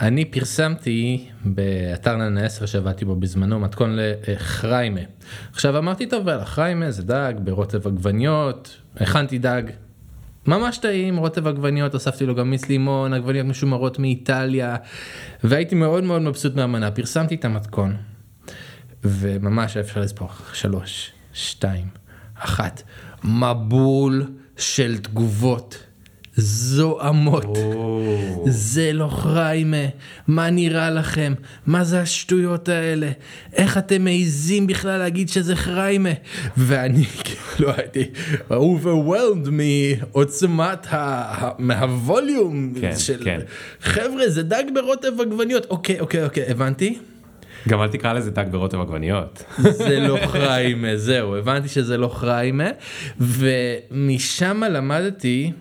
אני פרסמתי באתר ננה 10 שעבדתי בו בזמנו מתכון לחריימה. עכשיו אמרתי טוב, ואללה, חריימה זה דג ברוטב עגבניות, הכנתי דג. ממש טעים, רוטב עגבניות, הוספתי לו גם מיס לימון, עגבניות משומרות מאיטליה, והייתי מאוד מאוד מבסוט מהמנה, פרסמתי את המתכון, וממש אפשר לספור, שלוש, שתיים, אחת, מבול של תגובות. זוהמות. זה לא חריימה, מה נראה לכם? מה זה השטויות האלה? איך אתם מעיזים בכלל להגיד שזה חריימה? ואני כאילו הייתי overwhelmed מעוצמת, ה... מהווליום כן, של כן. חבר'ה זה דג ברוטב עגבניות. אוקיי, אוקיי, אוקיי, הבנתי. גם אל תקרא לזה דג ברוטב עגבניות. זה לא חריימה, זהו, הבנתי שזה לא חריימה, ומשם למדתי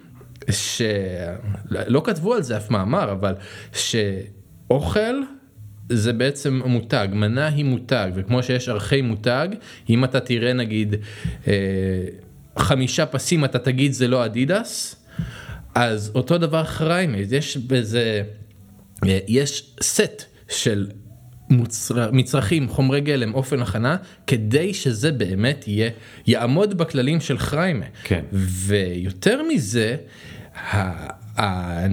שלא כתבו על זה אף מאמר, אבל שאוכל זה בעצם מותג, מנה היא מותג, וכמו שיש ערכי מותג, אם אתה תראה נגיד אה, חמישה פסים אתה תגיד זה לא אדידס, אז אותו דבר חריימה, יש בזה, אה, יש סט של מוצר, מצרכים, חומרי גלם, אופן הכנה, כדי שזה באמת יהיה, יעמוד בכללים של חריימה. כן. ויותר מזה,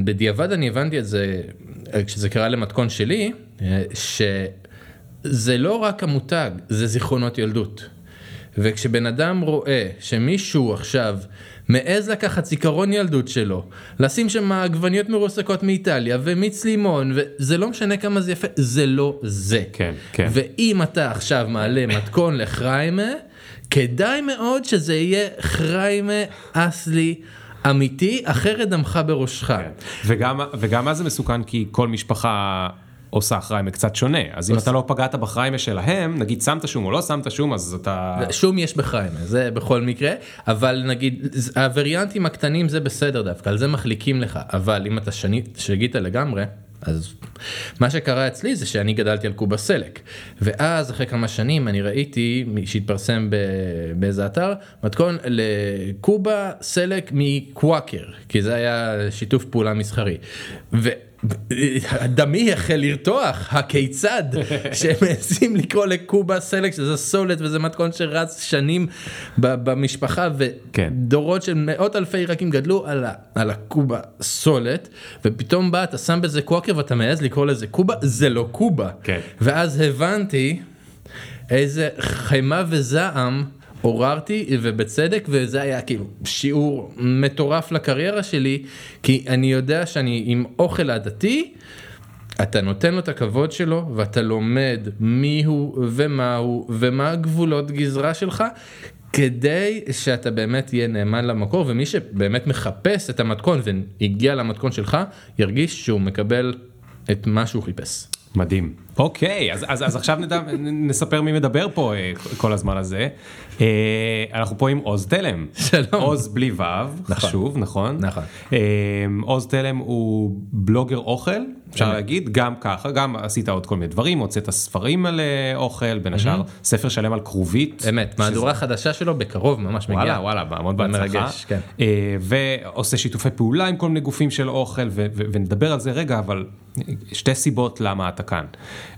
בדיעבד אני הבנתי את זה, כשזה קרה למתכון שלי, שזה לא רק המותג, זה זיכרונות ילדות. וכשבן אדם רואה שמישהו עכשיו מעז לקחת זיכרון ילדות שלו, לשים שם עגבניות מרוסקות מאיטליה ומיץ לימון, וזה לא משנה כמה זה יפה, זה לא זה. כן, כן. ואם אתה עכשיו מעלה מתכון לחריימה, כדאי מאוד שזה יהיה חריימה אסלי. אמיתי, אחרת דמך בראשך. כן. וגם, וגם אז זה מסוכן כי כל משפחה עושה חריימה קצת שונה. אז אם אתה לא פגעת בחריימה שלהם, נגיד שמת שום או לא שמת שום, אז אתה... שום יש בחריימה, זה בכל מקרה, אבל נגיד, הווריאנטים הקטנים זה בסדר דווקא, על זה מחליקים לך, אבל אם אתה שגית לגמרי, אז מה שקרה אצלי זה שאני גדלתי על קובה סלק, ואז אחרי כמה שנים אני ראיתי שהתפרסם באיזה אתר, מתכון לקובה סלק מקוואקר, כי זה היה שיתוף פעולה מסחרי. ו... דמי החל לרתוח, הכיצד שהם מעזים לקרוא לקובה סלק שזה סולת וזה מתכון שרץ שנים במשפחה כן. ודורות של מאות אלפי עיראקים גדלו על, ה- על הקובה סולת ופתאום בא אתה שם בזה קוואקר ואתה מעז לקרוא לזה קובה זה לא קובה כן. ואז הבנתי איזה חמאה וזעם עוררתי ובצדק וזה היה כאילו שיעור מטורף לקריירה שלי כי אני יודע שאני עם אוכל עדתי אתה נותן לו את הכבוד שלו ואתה לומד מיהו ומהו ומה הגבולות גזרה שלך כדי שאתה באמת תהיה נאמן למקור ומי שבאמת מחפש את המתכון והגיע למתכון שלך ירגיש שהוא מקבל את מה שהוא חיפש. מדהים. אוקיי, אז, אז, אז עכשיו נדע, נספר מי מדבר פה אה, כל הזמן הזה. אה, אנחנו פה עם עוז תלם. שלום. עוז בלי ו', חשוב, נכון? נכון. אה, עוז תלם הוא בלוגר אוכל, אפשר. להגיד, גם ככה, גם עשית עוד כל מיני דברים, הוצאת ספרים על אוכל, בין השאר ספר שלם על כרובית. אמת, מהדורה חדשה שלו בקרוב ממש מגיעה. וואלה, וואלה, מאוד בהצלחה. מרגש, כן. ועושה שיתופי פעולה עם כל מיני גופים של אוכל, ונדבר על זה רגע, אבל שתי סיבות למה אתה כאן.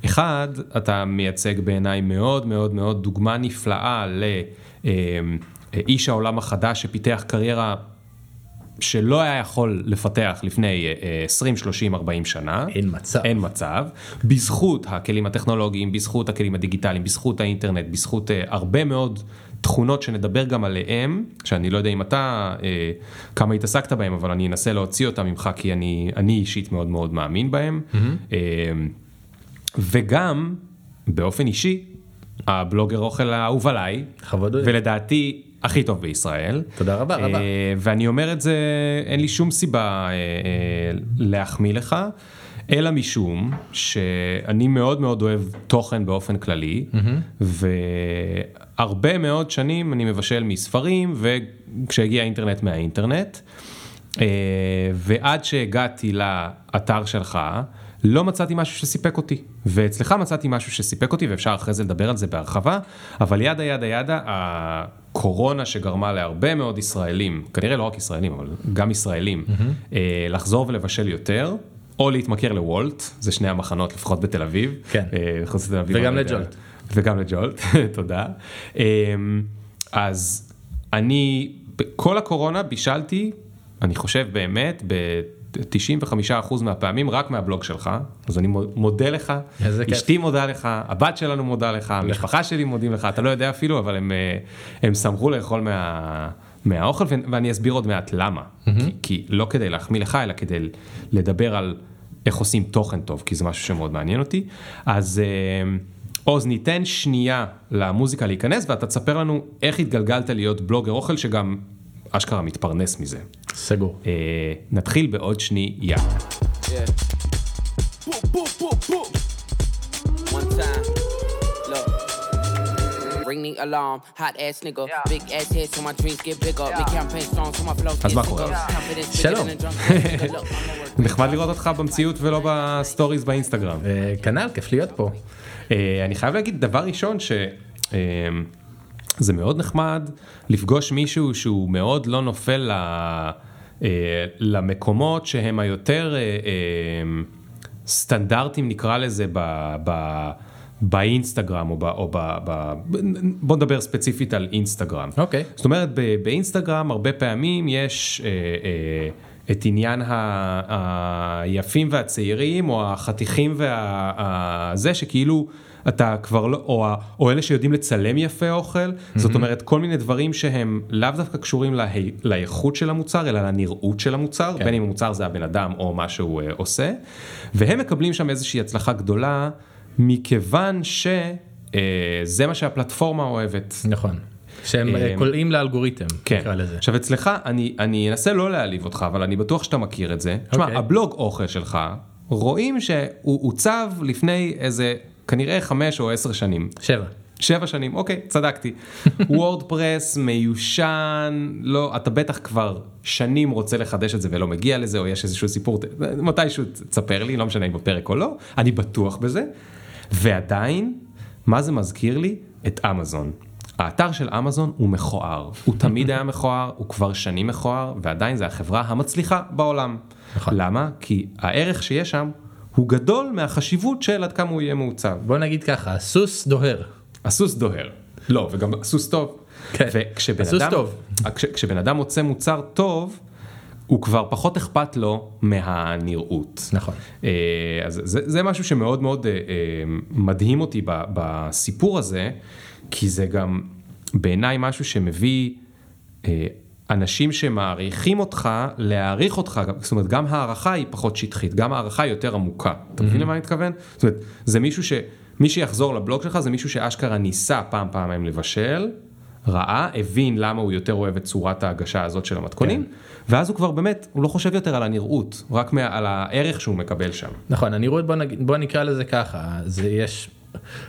אחד, אתה מייצג בעיניי מאוד מאוד מאוד דוגמה נפלאה לאיש העולם החדש שפיתח קריירה שלא היה יכול לפתח לפני אה, 20, 30, 40 שנה. אין מצב. אין מצב. בזכות הכלים הטכנולוגיים, בזכות הכלים הדיגיטליים, בזכות האינטרנט, בזכות אה, הרבה מאוד תכונות שנדבר גם עליהם, שאני לא יודע אם אתה, אה, כמה התעסקת בהם, אבל אני אנסה להוציא אותם ממך, כי אני, אני אישית מאוד מאוד מאמין בהם. אה, וגם, באופן אישי, הבלוגר אוכל האהוב עליי. ולדעתי הכי טוב בישראל. תודה רבה, רבה. אה, ואני אומר את זה, אין לי שום סיבה אה, אה, להחמיא לך, אלא משום שאני מאוד מאוד אוהב תוכן באופן כללי, והרבה מאוד שנים אני מבשל מספרים, וכשהגיע האינטרנט מהאינטרנט, ועד שהגעתי לאתר שלך, לא מצאתי משהו שסיפק אותי, ואצלך מצאתי משהו שסיפק אותי, ואפשר אחרי זה לדבר על זה בהרחבה, אבל ידה ידה ידה, הקורונה שגרמה להרבה מאוד ישראלים, כנראה לא רק ישראלים, אבל גם ישראלים, אה, לחזור ולבשל יותר, או להתמכר לוולט, זה שני המחנות לפחות בתל אביב. כן. אה, לתל אביב. וגם. לג'ולט. וגם לג'ולט, תודה. אמ, אז אני, בכל הקורונה בישלתי, אני חושב באמת, ב-95% מהפעמים רק מהבלוג שלך, אז אני מודה לך, איזה כיף. אשתי מודה לך, הבת שלנו מודה לך, המשפחה שלי מודים לך, אתה לא יודע אפילו, אבל הם, אה, הם שמחו לאכול מה... מהאוכל ואני אסביר עוד מעט למה, כי, כי לא כדי להחמיא לך אלא כדי לדבר על איך עושים תוכן טוב, כי זה משהו שמאוד מעניין אותי. אז אה, עוז ניתן שנייה למוזיקה להיכנס ואתה תספר לנו איך התגלגלת להיות בלוגר אוכל שגם אשכרה מתפרנס מזה. סגור. אה, נתחיל בעוד שנייה. Yeah. Boom, boom, boom, boom. One time. Look. Ring the alarm, hot ass nigga. Big ass head so my dreams get bigger. Make campaign songs so my flows אז מה. קורה? שלום. נחמד לראות אותך במציאות ולא בסטוריז באינסטגרם. אה, כנ"ל, כיף להיות פה. אה, אני חייב להגיד דבר ראשון שזה מאוד נחמד לפגוש מישהו שהוא מאוד לא נופל ל, אה, למקומות שהם היותר אה, אה, סטנדרטים נקרא לזה ב... ב באינסטגרם או, ב, או ב, ב, בוא נדבר ספציפית על אינסטגרם. אוקיי. זאת אומרת ב, באינסטגרם הרבה פעמים יש אה, אה, את עניין ה, היפים והצעירים או החתיכים והזה שכאילו אתה כבר לא, או, או אלה שיודעים לצלם יפה אוכל, זאת אומרת כל מיני דברים שהם לאו דווקא קשורים לה, לאיכות של המוצר אלא לנראות של המוצר, כן. בין אם המוצר זה הבן אדם או מה שהוא אה, עושה, והם מקבלים שם איזושהי הצלחה גדולה מכיוון שזה מה שהפלטפורמה אוהבת. נכון. שהם אה, אה, קולעים לאלגוריתם, כן. נקרא לזה. עכשיו אצלך, אני, אני אנסה לא להעליב אותך, אבל אני בטוח שאתה מכיר את זה. תשמע, אוקיי. הבלוג אוכל שלך, רואים שהוא עוצב לפני איזה, כנראה חמש או עשר שנים. שבע. שבע שנים, אוקיי, צדקתי. וורדפרס מיושן, לא, אתה בטח כבר שנים רוצה לחדש את זה ולא מגיע לזה, או יש איזשהו סיפור, מתישהו תספר לי, לא משנה אם בפרק או לא, אני בטוח בזה. ועדיין, מה זה מזכיר לי? את אמזון. האתר של אמזון הוא מכוער, הוא תמיד היה מכוער, הוא כבר שנים מכוער, ועדיין זה החברה המצליחה בעולם. נכון. למה? כי הערך שיש שם הוא גדול מהחשיבות של עד כמה הוא יהיה מעוצב. בוא נגיד ככה, הסוס דוהר. הסוס דוהר. לא, וגם הסוס טוב. כן, וכשבן הסוס אדם, טוב. כש, כשבן אדם מוצא מוצר טוב, הוא כבר פחות אכפת לו מהנראות. נכון. אה, אז זה, זה משהו שמאוד מאוד אה, אה, מדהים אותי בסיפור הזה, כי זה גם בעיניי משהו שמביא אנשים שמעריכים אותך, להעריך אותך, זאת אומרת גם הערכה היא פחות שטחית, גם הערכה היא יותר עמוקה. אתה מבין למה אני מתכוון? זאת אומרת, זה מישהו ש... מי שיחזור לבלוג שלך זה מישהו שאשכרה ניסה פעם פעמיים לבשל, ראה, הבין למה הוא יותר אוהב את צורת ההגשה הזאת של המתכונים, כן. ואז הוא כבר באמת, הוא לא חושב יותר על הנראות, רק מה, על הערך שהוא מקבל שם. נכון, הנראות, בוא, נגיד, בוא נקרא לזה ככה, זה יש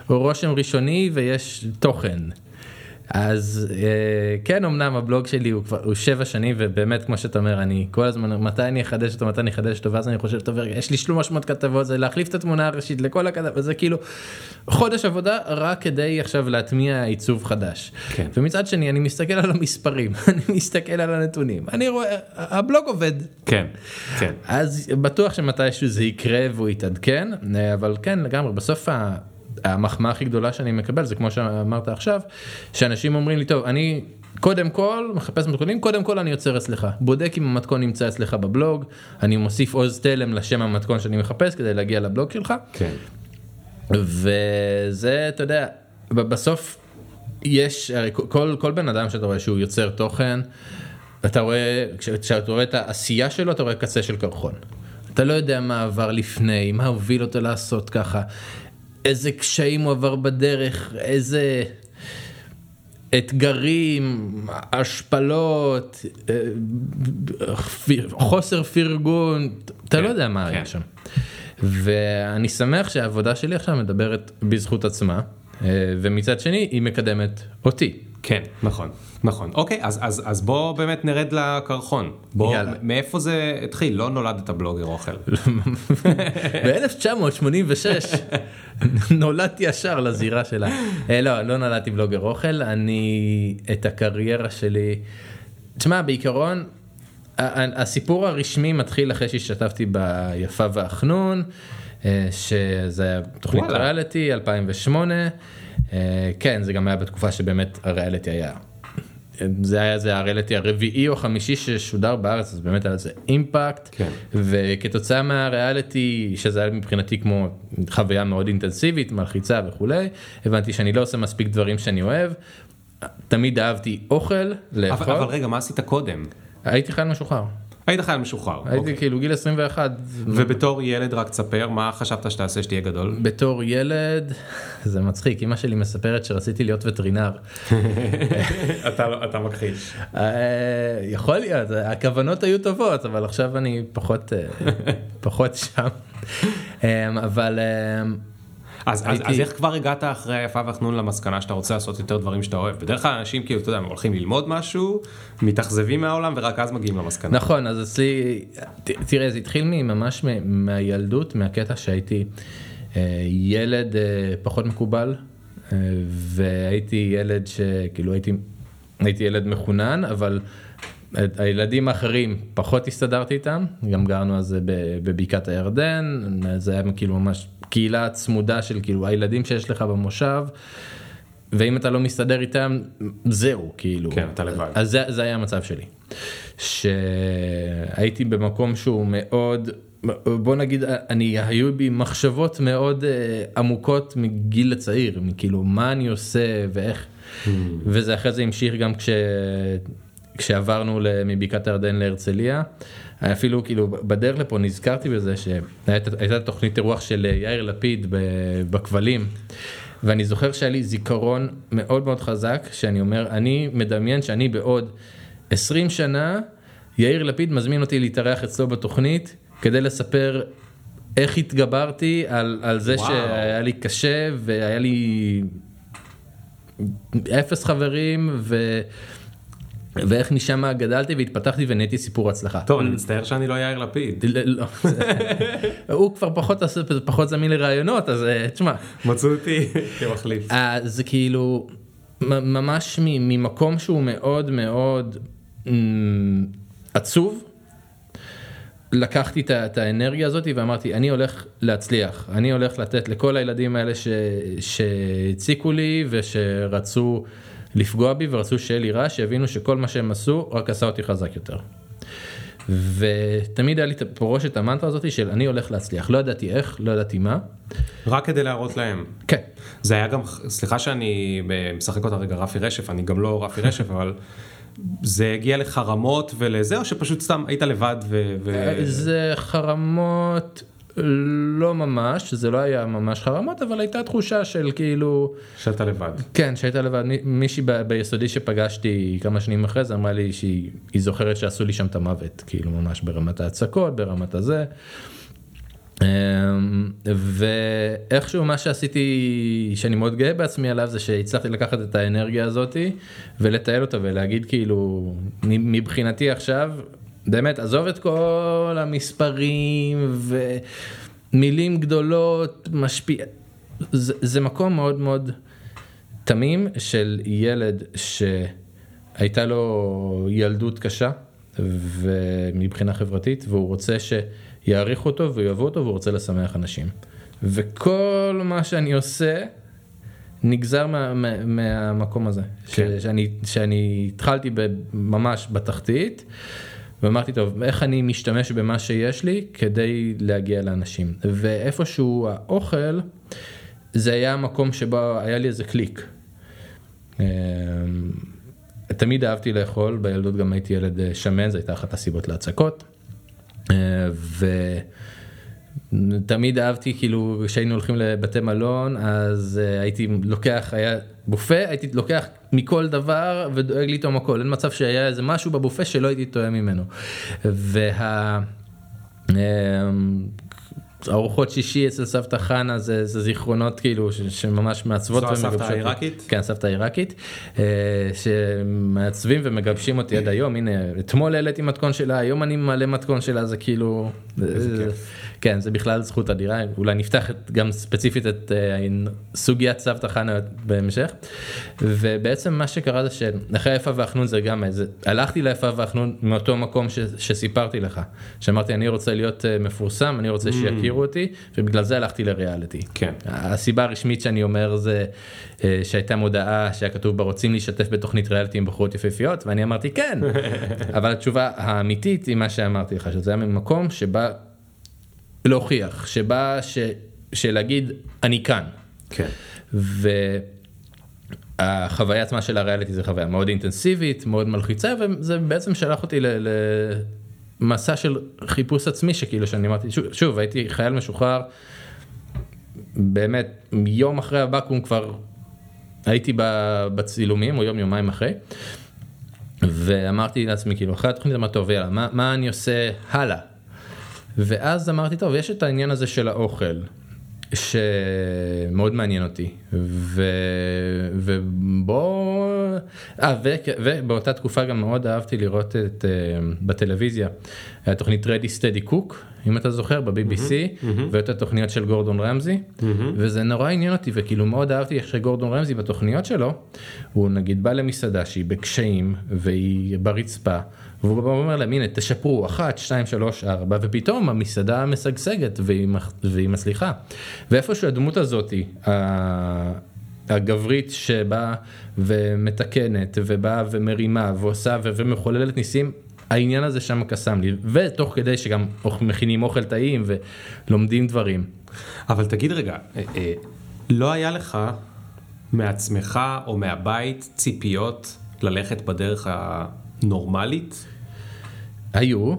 רושם ראשוני ויש תוכן. אז אה, כן, אמנם הבלוג שלי הוא כבר, הוא שבע שנים, ובאמת, כמו שאתה אומר, אני כל הזמן, מתי אני אחדש אותו, מתי אני אחדש אותו, ואז אני חושב, טוב, יש לי שלוש מאות כתבות, זה להחליף את התמונה הראשית לכל הכתב, זה כאילו חודש עבודה רק כדי עכשיו להטמיע עיצוב חדש. כן. ומצד שני, אני מסתכל על המספרים, אני מסתכל על הנתונים, אני רואה, הבלוג עובד. כן, כן. אז בטוח שמתישהו זה יקרה והוא יתעדכן, אה, אבל כן לגמרי, בסוף ה- המחמאה הכי גדולה שאני מקבל זה כמו שאמרת עכשיו, שאנשים אומרים לי, טוב, אני קודם כל מחפש מתכונים, קודם כל אני יוצר אצלך, בודק אם המתכון נמצא אצלך בבלוג, אני מוסיף עוז תלם לשם המתכון שאני מחפש כדי להגיע לבלוג שלך, כן. וזה, אתה יודע, בסוף יש, הרי כל, כל בן אדם שאתה רואה שהוא יוצר תוכן, אתה רואה, כש- כשאתה רואה את העשייה שלו, אתה רואה קצה של קרחון. אתה לא יודע מה עבר לפני, מה הוביל אותו לעשות ככה, איזה קשיים הוא עבר בדרך, איזה אתגרים, השפלות, אה, חוסר פרגון, אתה לא יודע מה היה כן. שם. ואני שמח שהעבודה שלי עכשיו מדברת בזכות עצמה, אה, ומצד שני היא מקדמת אותי. כן, נכון, נכון. אוקיי, אז, אז, אז בוא באמת נרד לקרחון. בוא, יאללה. מאיפה זה התחיל? לא נולדת בלוגר אוכל. ב-1986 נולדתי ישר לזירה שלה. אה, לא, לא נולדתי בלוגר אוכל, אני את הקריירה שלי, תשמע בעיקרון הסיפור הרשמי מתחיל אחרי שהשתתפתי ביפה והחנון, אה, שזה היה תוכנית. ריאליטי 2008, אה, כן זה גם היה בתקופה שבאמת הריאליטי היה. זה היה זה הריאליטי הרביעי או החמישי ששודר בארץ אז באמת היה לזה אימפקט כן. וכתוצאה מהריאליטי שזה היה מבחינתי כמו חוויה מאוד אינטנסיבית מלחיצה וכולי הבנתי שאני לא עושה מספיק דברים שאני אוהב. תמיד אהבתי אוכל לאכול אבל, אבל רגע, מה עשית קודם? הייתי חייל משוחרר היית חייל משוחרר. הייתי אוקיי. כאילו גיל 21 ובתור ילד רק תספר, מה חשבת שתעשה שתהיה גדול? בתור ילד זה מצחיק אמא שלי מספרת שרציתי להיות וטרינר אתה מכחיש. אה, יכול להיות הכוונות היו טובות אבל עכשיו אני פחות אה, פחות שם אה, אבל אז, אז, הייתי- אז איך כבר הגעת אחרי היפה והחנון למסקנה שאתה רוצה לעשות יותר דברים שאתה אוהב? בדרך כלל אנשים כאילו, אתה יודע, הם הולכים ללמוד משהו, מתאכזבים מהעולם ורק אז מגיעים למסקנה. נכון אז אצלי ת- תראה זה התחיל ממש מהילדות מהקטע שהייתי אה, ילד אה, פחות מקובל אה, והייתי ילד שכאילו הייתי הייתי ילד מחונן אבל הילדים האחרים פחות הסתדרתי איתם גם גרנו ב- בבקעת הירדן זה היה כאילו ממש קהילה צמודה של כאילו הילדים שיש לך במושב. ואם אתה לא מסתדר איתם זהו כאילו כן, אתה לבד. אז זה, זה היה המצב שלי שהייתי במקום שהוא מאוד בוא נגיד אני היו בי מחשבות מאוד אה, עמוקות מגיל צעיר כאילו מה אני עושה ואיך וזה אחרי זה המשיך גם כש... כשעברנו מבקעת הירדן להרצליה אפילו כאילו בדרך לפה נזכרתי בזה שהייתה תוכנית אירוח של יאיר לפיד בכבלים. ואני זוכר שהיה לי זיכרון מאוד מאוד חזק שאני אומר אני מדמיין שאני בעוד 20 שנה יאיר לפיד מזמין אותי להתארח אצלו בתוכנית כדי לספר איך התגברתי על, על זה וואו. שהיה לי קשה והיה לי אפס חברים ו... ואיך משם גדלתי והתפתחתי ונהייתי סיפור הצלחה. טוב, אני מצטער שאני לא יאיר לפיד. לא, הוא כבר פחות פחות זמין לרעיונות אז אה, תשמע מצאו אותי כמחליף. אה, זה כאילו ממש ממקום שהוא מאוד מאוד עצוב. לקחתי את האנרגיה הזאת ואמרתי אני הולך להצליח אני הולך לתת לכל הילדים האלה שהציקו לי ושרצו לפגוע בי ורצו שיהיה לי רע שיבינו שכל מה שהם עשו רק עשה אותי חזק יותר. ותמיד היה לי בראש את המנטרה הזאת של אני הולך להצליח לא ידעתי איך לא ידעתי מה. רק כדי להראות להם. כן. זה היה גם, סליחה שאני משחק אותה רגע רפי רשף, אני גם לא רפי רשף, אבל זה הגיע לחרמות ולזה, או שפשוט סתם היית לבד ו... ו... זה חרמות לא ממש זה לא היה ממש חרמות אבל הייתה תחושה של כאילו שאתה לבד. כן שהיית לבד מי- מישהי ב- ביסודי שפגשתי כמה שנים אחרי זה אמרה לי שהיא היא זוכרת שעשו לי שם את המוות כאילו ממש ברמת ההצקות ברמת הזה. אמ, ואיכשהו מה שעשיתי שאני מאוד גאה בעצמי עליו זה שהצלחתי לקחת את האנרגיה הזאתי ולתעל אותה ולהגיד כאילו מבחינתי עכשיו באמת עזוב את כל המספרים ומילים גדולות משפיע זה, זה מקום מאוד מאוד תמים של ילד שהייתה לו ילדות קשה ומבחינה חברתית והוא רוצה שיעריכו אותו ויאהבו אותו והוא רוצה לשמח אנשים. וכל מה שאני עושה נגזר מה, מה, מהמקום הזה. כן. ש, שאני, שאני התחלתי ממש בתחתית ואמרתי טוב איך אני משתמש במה שיש לי כדי להגיע לאנשים ואיפשהו האוכל זה היה המקום שבו היה לי איזה קליק. אמ, תמיד אהבתי לאכול, בילדות גם הייתי ילד אה, שמן, זו הייתה אחת הסיבות להצקות. אה, ותמיד אהבתי כאילו כשהיינו הולכים לבתי מלון אז אה, הייתי לוקח היה בופה הייתי לוקח מכל דבר ודואג לטעום הכל אין מצב שהיה איזה משהו בבופה שלא הייתי טועם ממנו. וה... אמ, ארוחות שישי אצל סבתא חנה זה, זה זיכרונות כאילו ש, שממש מעצבות זו הסבתא העיראקית? כן סבתא עיראקית אה, שמעצבים ומגבשים אותי עד היום. הנה אתמול העליתי מתכון שלה היום אני מעלה מתכון שלה זה כאילו כן, זה בכלל זכות אדירה, אולי נפתח את, גם ספציפית את אה, סוגיית סבתא חנה בהמשך. ובעצם מה שקרה זה שאחרי איפה ואחנון זה גם, זה, הלכתי לאיפה ואחנון מאותו מקום ש, שסיפרתי לך, שאמרתי אני רוצה להיות אה, מפורסם, אני רוצה שיכירו אותי, ובגלל זה הלכתי לריאליטי. כן. הסיבה הרשמית שאני אומר זה אה, שהייתה מודעה שהיה כתוב בה רוצים להשתתף בתוכנית ריאליטי עם בחורות יפהפיות, ואני אמרתי כן, אבל התשובה האמיתית היא מה שאמרתי לך, שזה היה ממקום שבא להוכיח, שבא ש... שלהגיד אני כאן. כן. והחוויה עצמה של הריאליטי זה חוויה מאוד אינטנסיבית, מאוד מלחיצה, וזה בעצם שלח אותי. למסע של חיפוש עצמי שכאילו שאני אמרתי, שוב, שוב הייתי חייל משוחרר, באמת יום אחרי הבקו"ם כבר הייתי בצילומים או יום יומיים אחרי. ואמרתי לעצמי כאילו אחרי התוכנית אמרתי טוב יאללה מה, מה אני עושה הלאה. ואז אמרתי טוב יש את העניין הזה של האוכל שמאוד מעניין אותי ו... ובוא אה, ו... ובאותה תקופה גם מאוד אהבתי לראות את uh, בטלוויזיה התוכנית רדי סטדי קוק אם אתה זוכר ב-BBC mm-hmm, mm-hmm. ואת התוכניות של גורדון רמזי mm-hmm. וזה נורא עניין אותי וכאילו מאוד אהבתי איך שגורדון רמזי בתוכניות שלו הוא נגיד בא למסעדה שהיא בקשיים והיא ברצפה. והוא אומר להם הנה תשפרו אחת שתיים שלוש ארבע ופתאום המסעדה משגשגת והיא, והיא מצליחה. ואיפשהו הדמות הזאתי הגברית שבאה ומתקנת ובאה ומרימה ועושה ומחוללת ניסים העניין הזה שם קסם לי ותוך כדי שגם מכינים אוכל טעים ולומדים דברים. אבל תגיד רגע אה, אה, לא היה לך מעצמך או מהבית ציפיות ללכת בדרך הנורמלית? היו.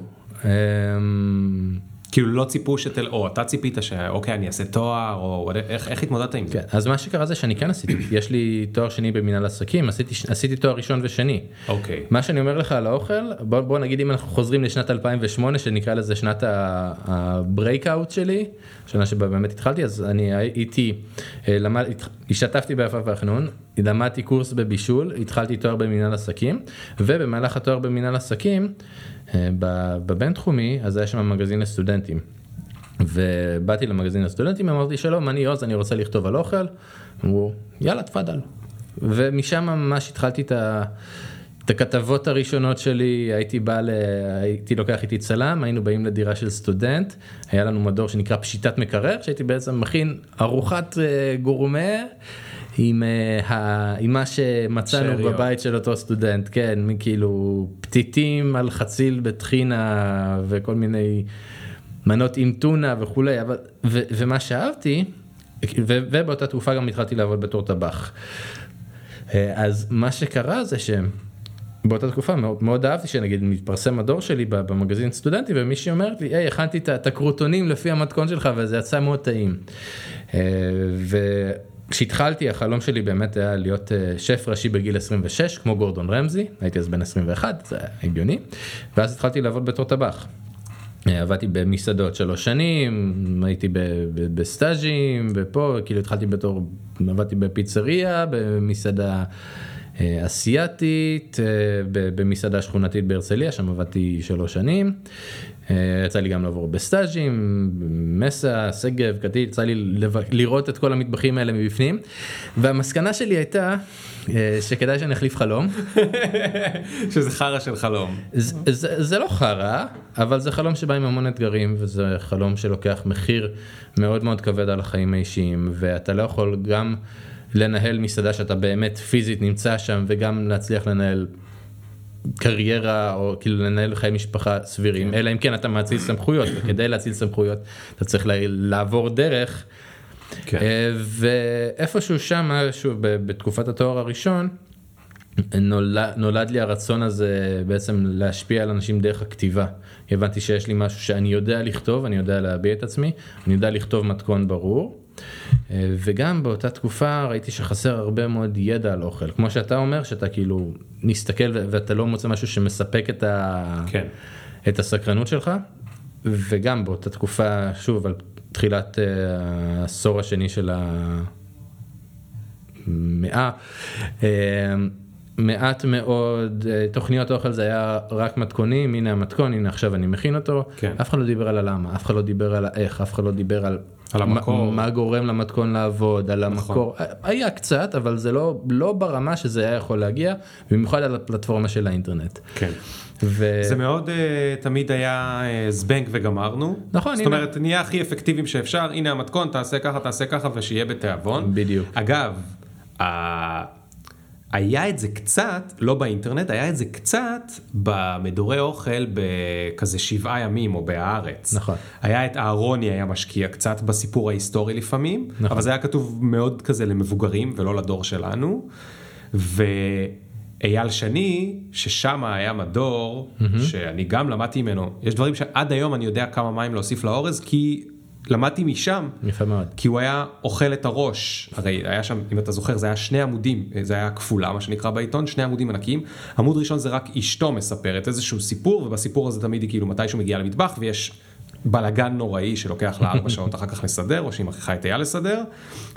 כאילו לא ציפו שתל... או אתה ציפית שאוקיי אני אעשה תואר או איך, איך התמודדת עם כן, זה? אז מה שקרה זה שאני כן עשיתי, יש לי תואר שני במנהל עסקים, עשיתי, עשיתי תואר ראשון ושני. אוקיי. מה שאני אומר לך על האוכל, בוא, בוא נגיד אם אנחנו חוזרים לשנת 2008 שנקרא לזה שנת ה breakout שלי, שנה שבה באמת התחלתי, אז אני הייתי, אה, למד, השתתפתי ביפה והחנון, למדתי קורס בבישול, התחלתי תואר במנהל עסקים, ובמהלך התואר במנהל עסקים, בבינתחומי, אז היה שם מגזין לסטודנטים. ובאתי למגזין לסטודנטים, אמרתי שלום, אני עוז, אני רוצה לכתוב על אוכל. אמרו, יאללה, תפאדל. ומשם ממש התחלתי את, ה, את הכתבות הראשונות שלי, הייתי בא, ל, הייתי לוקח איתי צלם, היינו באים לדירה של סטודנט, היה לנו מדור שנקרא פשיטת מקרר, שהייתי בעצם מכין ארוחת אה, גורמה. עם, uh, ה, עם מה שמצאנו שריות. בבית של אותו סטודנט, כן, כאילו פתיתים על חציל בטחינה וכל מיני מנות עם טונה וכולי, אבל, ו, ומה שאהבתי, ו, ובאותה תקופה גם התחלתי לעבוד בתור טבח. אה, אז מה שקרה זה שבאותה תקופה מאוד, מאוד אהבתי שנגיד מתפרסם הדור שלי במגזין סטודנטי ומישהי אומרת לי, היי, הכנתי את הקרוטונים לפי המתכון שלך וזה יצא מאוד טעים. אה, ו... כשהתחלתי החלום שלי באמת היה להיות אה, שף ראשי בגיל 26 כמו גורדון רמזי. הייתי אז בן 21 זה הגיוני. ואז התחלתי לעבוד בתור טבח. אה, עבדתי במסעדות שלוש שנים הייתי בסטאז'ים ופה כאילו התחלתי בתור עבדתי בפיצריה במסעדה אה, אסיאתית במסעדה שכונתית בהרצליה שם עבדתי שלוש שנים יצא לי גם לעבור בסטאז'ים, מסע, שגב, קטיל, יצא לי לראות את כל המטבחים האלה מבפנים. והמסקנה שלי הייתה אה, שכדאי שאני אחליף חלום. שזה חרא של חלום. זה, זה, זה לא חרא, אבל זה חלום שבא עם המון אתגרים, וזה חלום שלוקח מחיר מאוד מאוד כבד על החיים האישיים, ואתה לא יכול גם לנהל מסעדה שאתה באמת פיזית נמצא שם, וגם להצליח לנהל קריירה או כאילו לנהל חיי משפחה סבירים אלא אם כן אתה מאציל סמכויות וכדי להציל סמכויות אתה צריך לעבור דרך. כן. אה, ואיפשהו שם שוב בתקופת התואר הראשון נולד, נולד לי הרצון הזה בעצם להשפיע על אנשים דרך הכתיבה. הבנתי שיש לי משהו שאני יודע לכתוב, אני יודע להביע את עצמי, אני יודע לכתוב מתכון ברור. אה, וגם באותה תקופה ראיתי שחסר הרבה מאוד ידע על אוכל כמו שאתה אומר שאתה כאילו נסתכל ואתה לא מוצא משהו שמספק את, ה... כן. את הסקרנות שלך וגם באותה תקופה שוב על תחילת אה, העשור השני של המאה. מעט מאוד אה, תוכניות אוכל זה היה רק מתכונים הנה המתכון הנה עכשיו אני מכין אותו כן. אף אחד לא דיבר על הלמה אף אחד לא דיבר על האיך אף אחד לא דיבר על, על המקור. נכון. מה, מה גורם למתכון לעבוד על המקור היה קצת אבל זה לא לא ברמה שזה היה יכול להגיע במיוחד על הפלטפורמה של האינטרנט. כן. ו... זה מאוד uh, תמיד היה uh, זבנג וגמרנו. נכון, זאת הנה. אומרת, נהיה הכי אפקטיביים שאפשר, הנה המתכון, תעשה ככה, תעשה ככה, ושיהיה בתיאבון. בדיוק. אגב, היה את זה קצת, לא באינטרנט, היה את זה קצת במדורי אוכל בכזה שבעה ימים או בהארץ. נכון. היה את אהרוני היה משקיע קצת בסיפור ההיסטורי לפעמים, נכון. אבל זה היה כתוב מאוד כזה למבוגרים ולא לדור שלנו. ואייל שני, ששם היה מדור, שאני גם למדתי ממנו, יש דברים שעד היום אני יודע כמה מים להוסיף לאורז, כי למדתי משם. יפה מאוד. כי הוא היה אוכל את הראש, הרי היה שם, אם אתה זוכר, זה היה שני עמודים, זה היה כפולה מה שנקרא בעיתון, שני עמודים ענקיים. עמוד ראשון זה רק אשתו מספרת איזשהו סיפור, ובסיפור הזה תמיד היא כאילו מתישהו מגיעה למטבח ויש בלאגן נוראי שלוקח לה ארבע שעות אחר כך לסדר, או שהיא מכריחה את אייל לסדר,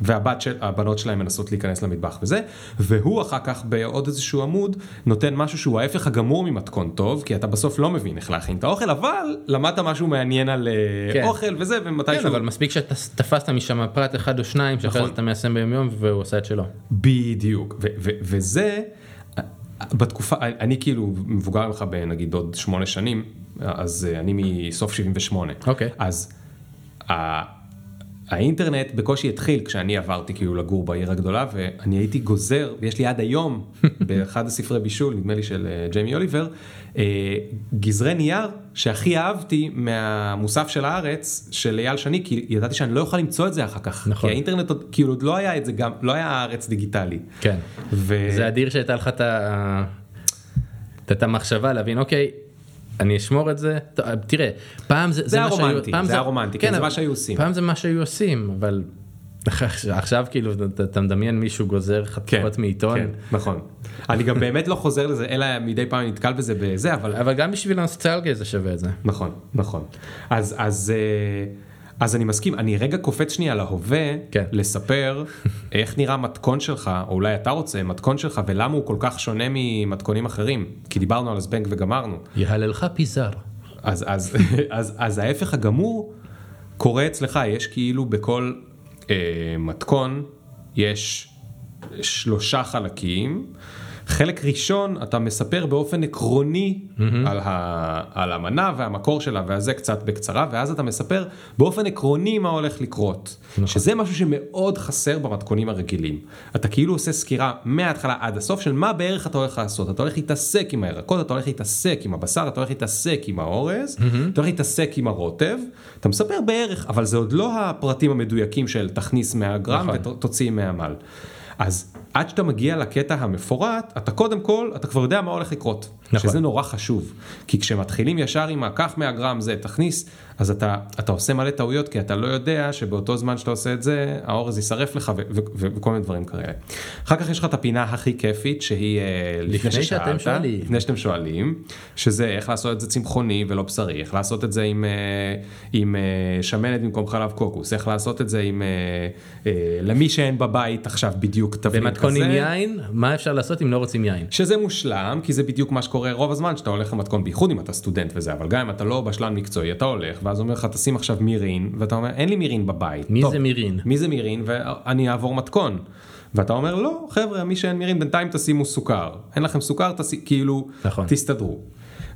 והבת של, שלהם מנסות להיכנס למטבח וזה, והוא אחר כך בעוד איזשהו עמוד נותן משהו שהוא ההפך הגמור ממתכון טוב, כי אתה בסוף לא מבין איך להכין את האוכל, אבל למדת משהו מעניין על אה, כן. אוכל וזה, ומתישהו... כן, אבל מספיק שתפסת משם פרט אחד או שניים שאחרי נכון. זה אתה מיישם ביום יום והוא עושה את שלו. בדיוק, ו- ו- וזה, בתקופה, אני כאילו מבוגר ממך בנגיד עוד שמונה שנים, אז אה, אני מסוף 78. אוקיי. אז ה- האינטרנט בקושי התחיל כשאני עברתי כאילו לגור בעיר הגדולה ואני הייתי גוזר ויש לי עד היום באחד הספרי בישול נדמה לי של אה, ג'יימי אוליבר אה, גזרי נייר שהכי אהבתי מהמוסף של הארץ של אייל שני כי ידעתי שאני לא אוכל למצוא את זה אחר כך נכון. כי האינטרנט עוד כאילו עוד לא היה את זה גם לא היה הארץ דיגיטלי. כן. ו... זה אדיר שהייתה לך את ה- את המחשבה להבין אוקיי. אני אשמור את זה, טוב, תראה, פעם זה, זה היה מה שהיו- פעם זה היה רומנטי, כן, זה אבל מה שהיו עושים. פעם זה מה שהיו עושים, אבל עכשיו כאילו אתה, מדמיין מישהו גוזר חתיכות מעיתון, כן, נכון. אני גם באמת לא חוזר לזה אלא מדי פעם אני נתקל בזה בזה אבל אבל גם בשביל הנוסטלגיה זה שווה את זה. נכון נכון אז אז אה, אז אני מסכים אני רגע קופץ שנייה להווה כן. לספר איך נראה מתכון שלך או אולי אתה רוצה מתכון שלך ולמה הוא כל כך שונה ממתכונים אחרים כי דיברנו על הזבנג וגמרנו יהללך פיזר. אז אז אז אז ההפך הגמור קורה אצלך יש כאילו בכל אה, מתכון יש שלושה חלקים. חלק ראשון אתה מספר באופן עקרוני על, ה, על המנה והמקור שלה וזה קצת בקצרה ואז אתה מספר באופן עקרוני מה הולך לקרות. שזה משהו שמאוד חסר במתכונים הרגילים. אתה כאילו עושה סקירה מההתחלה עד הסוף של מה בערך אתה הולך לעשות. אתה הולך להתעסק עם הירקות, אתה הולך להתעסק עם הבשר, אתה הולך להתעסק עם האורז, אתה הולך להתעסק עם הרוטב. אתה מספר בערך, אבל זה עוד לא הפרטים המדויקים של תכניס 100 גרם נכון. ותוציא מהמל. אז עד שאתה מגיע לקטע המפורט, אתה קודם כל, אתה כבר יודע מה הולך לקרות. נכון. שזה נורא חשוב. כי כשמתחילים ישר עם הקח 100 גרם זה, תכניס, אז אתה, אתה עושה מלא טעויות, כי אתה לא יודע שבאותו זמן שאתה עושה את זה, האורז יישרף לך ו- ו- ו- וכל מיני דברים כאלה. אחר כך יש לך את הפינה הכי כיפית, שהיא אה, לפני, לפני שאתם ששאלת, שואלים. לפני שאתם שואלים, שזה איך לעשות את זה צמחוני ולא בשרי, איך לעשות את זה עם, אה, עם אה, שמנת במקום חלב קוקוס, איך לעשות את זה עם, למי שאין בבית עכשיו בדיוק תבנית עם יין, מה אפשר לעשות אם לא רוצים יין? שזה מושלם, כי זה בדיוק מה שקורה רוב הזמן, שאתה הולך למתכון, בייחוד אם אתה סטודנט וזה, אבל גם אם אתה לא בשלן מקצועי, אתה הולך, ואז אומר לך, תשים עכשיו מירין, ואתה אומר, אין לי מירין בבית. מי טוב, זה מירין? מי זה מירין, ואני אעבור מתכון. ואתה אומר, לא, חבר'ה, מי שאין מירין, בינתיים תשימו סוכר. אין לכם סוכר, תשימו, כאילו, נכון. תסתדרו.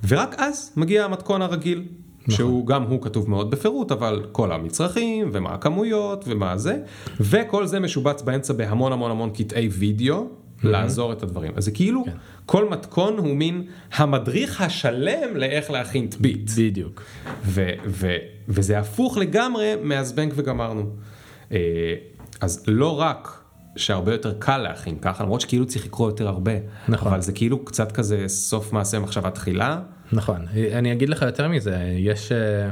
ורק אז מגיע המתכון הרגיל. נכון. שהוא גם הוא כתוב מאוד בפירוט אבל כל המצרכים ומה הכמויות ומה זה וכל זה משובץ באמצע בהמון המון המון קטעי וידאו לעזור את הדברים אז זה כאילו כן. כל מתכון הוא מין המדריך השלם לאיך להכין טבית בדיוק. ו- ו- וזה הפוך לגמרי מהזבנג וגמרנו. אה, אז לא רק שהרבה יותר קל להכין ככה למרות שכאילו צריך לקרוא יותר הרבה נכון. אבל זה כאילו קצת כזה סוף מעשה מחשבה תחילה. נכון, אני אגיד לך יותר מזה, יש, אה,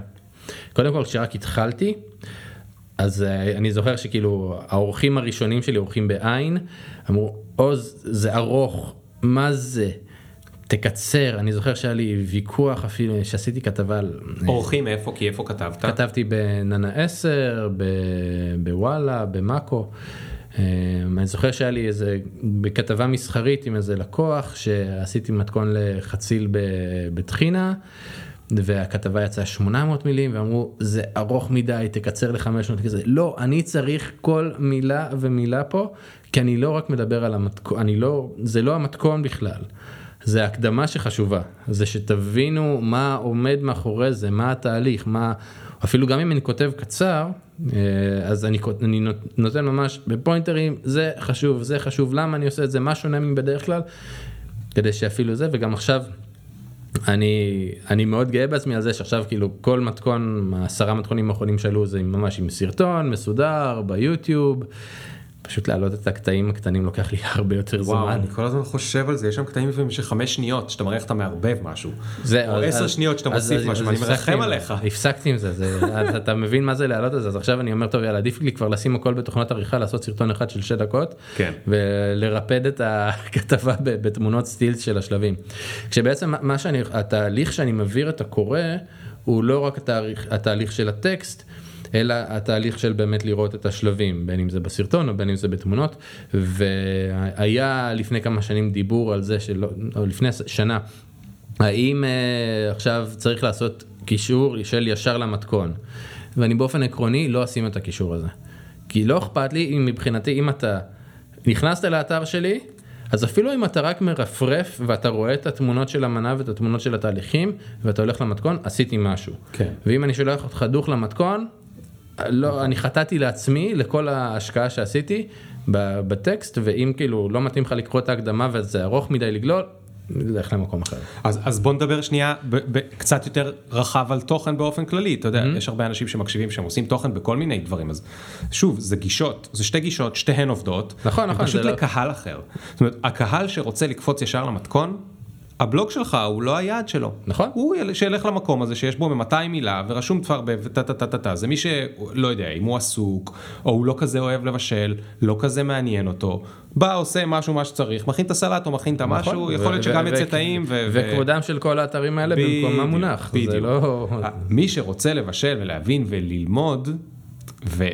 קודם כל כשרק התחלתי, אז אה, אני זוכר שכאילו האורחים הראשונים שלי, אורחים בעין, אמרו, עוז, זה ארוך, מה זה? תקצר, אני זוכר שהיה לי ויכוח אפילו, שעשיתי כתבה על... אורחים איפה? כי איפה כתבת? כתבתי בננה 10, ב- בוואלה, במאקו. אה, אני זוכר שהיה לי איזה, בכתבה מסחרית עם איזה לקוח, שעשיתי מתכון לחציל בטחינה, והכתבה יצאה 800 מילים, ואמרו, זה ארוך מדי, תקצר ל-500 כזה. לא, אני צריך כל מילה ומילה פה, כי אני לא רק מדבר על המתכון, אני לא, זה לא המתכון בכלל. זה הקדמה שחשובה, זה שתבינו מה עומד מאחורי זה, מה התהליך, מה, אפילו גם אם אני כותב קצר, אז אני, אני נות- נותן ממש בפוינטרים, זה חשוב, זה חשוב, למה אני עושה את זה, מה שונה מבדרך כלל, כדי שאפילו זה, וגם עכשיו, אני, אני מאוד גאה בעצמי על זה שעכשיו כאילו כל מתכון, העשרה מתכונים האחרונים שעלו זה ממש עם סרטון מסודר ביוטיוב, פשוט להעלות את הקטעים הקטנים לוקח לי הרבה יותר וואו, זמן. אני כל הזמן חושב על זה, יש שם קטעים לפעמים של חמש שניות, שאתה מראה איך אתה מערבב משהו. זה, או אז- עשר אז- שניות שאתה אז- מוסיף אז- משהו, אז אני מרחם עליך. הפסקתי עם זה, זה אתה- אתה מבין מה זה להעלות את זה, אז עכשיו אני אומר טוב יאללה עדיף לי כבר לשים הכל בתוכנת עריכה לעשות סרטון אחד של שתי דקות, כן. ולרפד את הכתבה בתמונות סטילס של השלבים. כשבעצם מה שאני, התהליך שאני מעביר את הקורא הוא לא רק התהליך, התהליך של הטקסט. אלא התהליך של באמת לראות את השלבים, בין אם זה בסרטון או בין אם זה בתמונות, והיה לפני כמה שנים דיבור על זה, שלא, או לפני שנה, האם uh, עכשיו צריך לעשות קישור של ישר למתכון, ואני באופן עקרוני לא אשים את הקישור הזה. כי לא אכפת לי אם מבחינתי אם אתה נכנסת לאתר שלי, אז אפילו אם אתה רק מרפרף ואתה רואה את התמונות של המנה ואת התמונות של התהליכים ואתה הולך למתכון, עשיתי משהו. כן. ואם אני שולח אותך דוך למתכון, לא, אני חטאתי לעצמי לכל ההשקעה שעשיתי בטקסט, ואם כאילו לא מתאים לך לקרוא את ההקדמה וזה ארוך מדי לגלול, לך למקום אחר. אז, אז בוא נדבר שנייה ב, ב, קצת יותר רחב על תוכן באופן כללי, אתה יודע, mm-hmm. יש הרבה אנשים שמקשיבים שהם עושים תוכן בכל מיני דברים, אז שוב, זה גישות, זה שתי גישות, שתיהן עובדות, נכון, נכון, פשוט לא- לקהל אחר. זאת אומרת, הקהל שרוצה לקפוץ ישר למתכון, הבלוג שלך הוא לא היעד שלו. נכון. הוא יל- שילך למקום הזה שיש בו 200 מילה ורשום כבר בטה טה טה טה טה, זה מי שלא יודע, אם הוא עסוק, או הוא לא כזה אוהב לבשל, לא כזה מעניין אותו, בא עושה משהו מה שצריך, מכין את הסלט או מכין את המשהו, נכון, יכול להיות שגם יצא טעים. וכבודם של כל האתרים האלה במקומם בדיוק, מונח. זה בדיוק. לא... מי שרוצה לבשל ולהבין וללמוד, ו...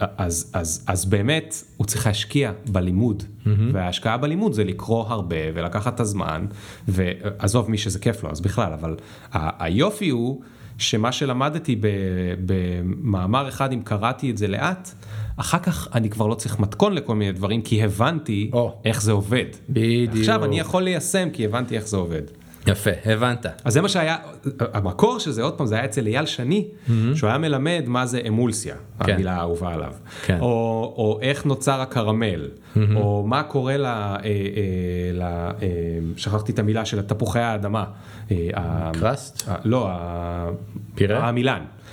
אז, אז, אז באמת הוא צריך להשקיע בלימוד, mm-hmm. וההשקעה בלימוד זה לקרוא הרבה ולקחת את הזמן, ועזוב מי שזה כיף לו, אז בכלל, אבל ה- היופי הוא שמה שלמדתי במאמר אחד, אם קראתי את זה לאט, אחר כך אני כבר לא צריך מתכון לכל מיני דברים, כי הבנתי או. איך זה עובד. בדיוק. עכשיו אני יכול ליישם כי הבנתי איך זה עובד. יפה, הבנת. אז זה מה שהיה, המקור של זה, עוד פעם, זה היה אצל אייל שני, שהוא היה מלמד מה זה אמולסיה, כן. המילה האהובה עליו. כן. או, או איך נוצר הקרמל, או מה קורה ל... אה, אה, ל אה, שכחתי את המילה של תפוחי האדמה. אה, קראסט? ה- לא, פירה?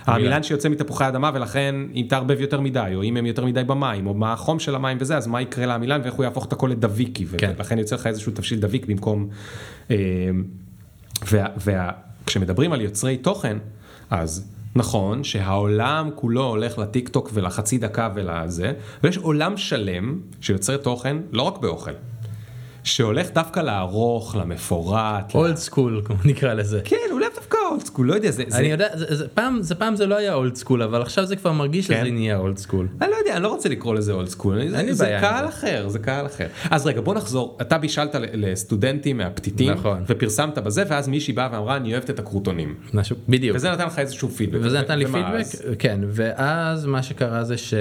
העמילן. שיוצא מתפוחי האדמה ולכן אם תערבב יותר מדי או אם הם יותר מדי במים או מה החום של המים וזה אז מה יקרה לעמילן ואיך הוא יהפוך את הכל לדביקי כן. ולכן יוצא לך איזשהו תבשיל דביק במקום. וכשמדברים על יוצרי תוכן אז נכון שהעולם כולו הולך לטיק טוק ולחצי דקה ולזה ויש עולם שלם של יוצרי תוכן לא רק באוכל. שהולך דווקא לארוך, למפורט. old school, כמו נקרא לזה. כן, הוא לאו דווקא old school, לא יודע, זה... זה- אני יודע, זה- זה- פעם זה פעם זה לא היה old school, אבל עכשיו זה כבר מרגיש כן. שזה נהיה old school. אני לא יודע, אני לא רוצה לקרוא לזה old school, זה עם קהל זה. אחר, זה קהל אחר. אז רגע, בוא נחזור, אתה בישלת לסטודנטים מהפתיתים, נכון. ופרסמת בזה, ואז מישהי באה ואמרה, אני אוהבת את הכרותונים. משהו, בדיוק. וזה נתן לך איזשהו פידבק. וזה נתן לי פידבק? כן, ואז מה שקרה זה ש...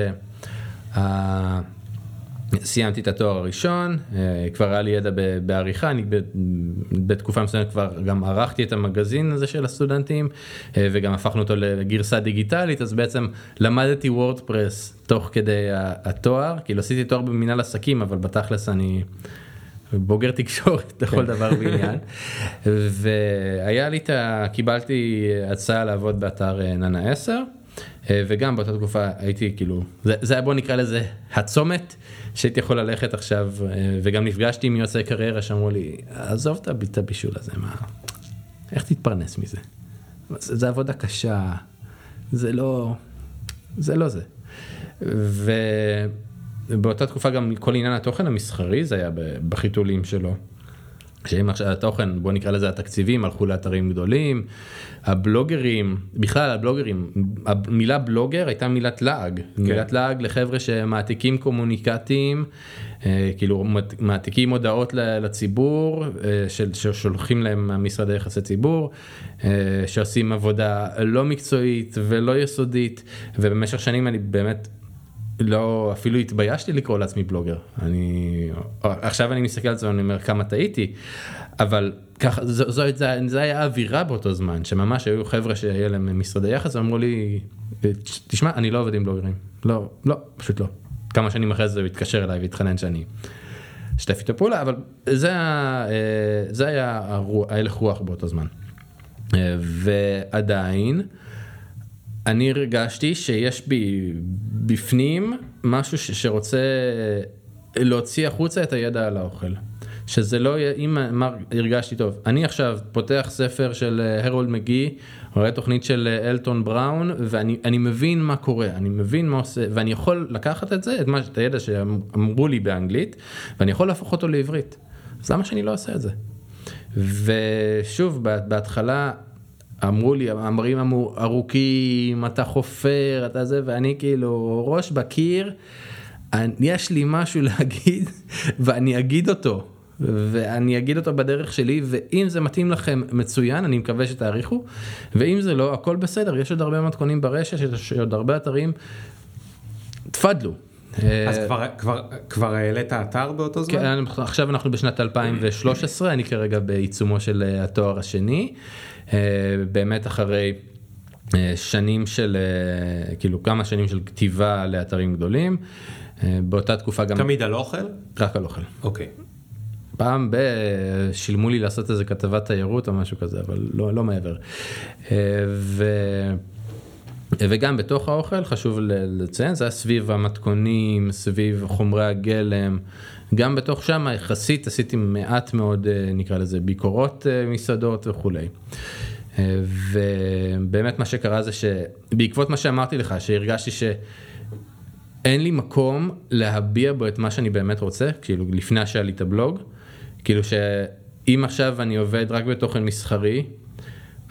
סיימתי את התואר הראשון, אה, כבר היה לי ידע בעריכה, אני בתקופה מסוימת כבר גם ערכתי את המגזין הזה של הסטודנטים אה, וגם הפכנו אותו לגרסה דיגיטלית, אז בעצם למדתי וורדפרס תוך כדי התואר, כאילו עשיתי תואר במנהל עסקים, אבל בתכלס אני בוגר תקשורת לכל דבר ועניין. והיה לי את ה... קיבלתי הצעה לעבוד באתר אה, ננה 10. אה, וגם באותה תקופה הייתי כאילו, זה, זה היה בוא נקרא לזה הצומת שהייתי יכול ללכת עכשיו אה, וגם נפגשתי עם יוצאי קריירה שאמרו לי עזוב את הב- את הבישול הזה מה, איך תתפרנס מזה? זה, זה עבודה קשה, זה לא, זה לא זה. ובאותה תקופה גם כל עניין התוכן המסחרי זה היה בחיתולים שלו. שאם עכשיו התוכן בוא נקרא לזה התקציבים הלכו לאתרים גדולים הבלוגרים בכלל הבלוגרים המילה בלוגר הייתה מילת לעג כן. מילת לעג לחבר'ה שמעתיקים קומוניקטים אה, כאילו מעתיקים הודעות לציבור אה, של, ששולחים להם משרדי יחסי ציבור אה, שעושים עבודה לא מקצועית ולא יסודית ובמשך שנים אני באמת לא אפילו התביישתי לקרוא לעצמי בלוגר. אני עכשיו אני מסתכל על זה ואני אומר כמה טעיתי אבל ככה זו, זו, זו, זה היה האווירה באותו זמן שממש היו חבר'ה שהיה להם משרדי יחס אמרו לי תשמע אני לא עובד עם בלוגרים. לא לא פשוט לא. כמה שנים אחרי זה הוא התקשר אליי והתחנן שאני אשתף איתו פעולה אבל זה, אה, זה היה ההלך רוח באותו זמן. אה, ועדיין. אני הרגשתי שיש בי בפנים משהו ש, שרוצה להוציא החוצה את הידע על האוכל. שזה לא יהיה, אם מה הרגשתי טוב, אני עכשיו פותח ספר של אה, הרולד מגי, רואה תוכנית של אה, אלטון בראון, ואני מבין מה קורה, אני מבין מה עושה, ואני יכול לקחת את זה, את, מה, את הידע שאמרו לי באנגלית, ואני יכול להפוך אותו לעברית. אז למה שאני לא אעשה את זה? ושוב, בהתחלה אמרו לי, המאמרים ארוכים, אתה חופר, אתה זה, ואני כאילו ראש בקיר, יש לי משהו להגיד ואני אגיד אותו. ואני אגיד אותו בדרך שלי ואם זה מתאים לכם מצוין אני מקווה שתעריכו ואם זה לא הכל בסדר יש עוד הרבה מתכונים ברשת יש עוד הרבה אתרים. תפדלו. אז כבר כבר כבר העלית אתר באותו זמן? כן, עכשיו אנחנו בשנת 2013 אני כרגע בעיצומו של אה, התואר השני. אה, באמת אחרי אה, שנים של אה, כאילו כמה שנים של כתיבה לאתרים גדולים. באותה תקופה גם תמיד על אוכל רק על אוכל אוקיי. פעם ב... שילמו לי לעשות איזה כתבת תיירות או משהו כזה אבל לא לא מעבר. ו... וגם בתוך האוכל חשוב לציין זה היה סביב המתכונים סביב חומרי הגלם גם בתוך שם יחסית עשיתי מעט מאוד אה, נקרא לזה ביקורות אה, מסעדות וכולי. אה, ובאמת מה שקרה זה שבעקבות מה שאמרתי לך שהרגשתי שאין לי מקום להביע בו את מה שאני באמת רוצה כאילו לפני שהיה לי את הבלוג כאילו שאם עכשיו אני עובד רק בתוכן מסחרי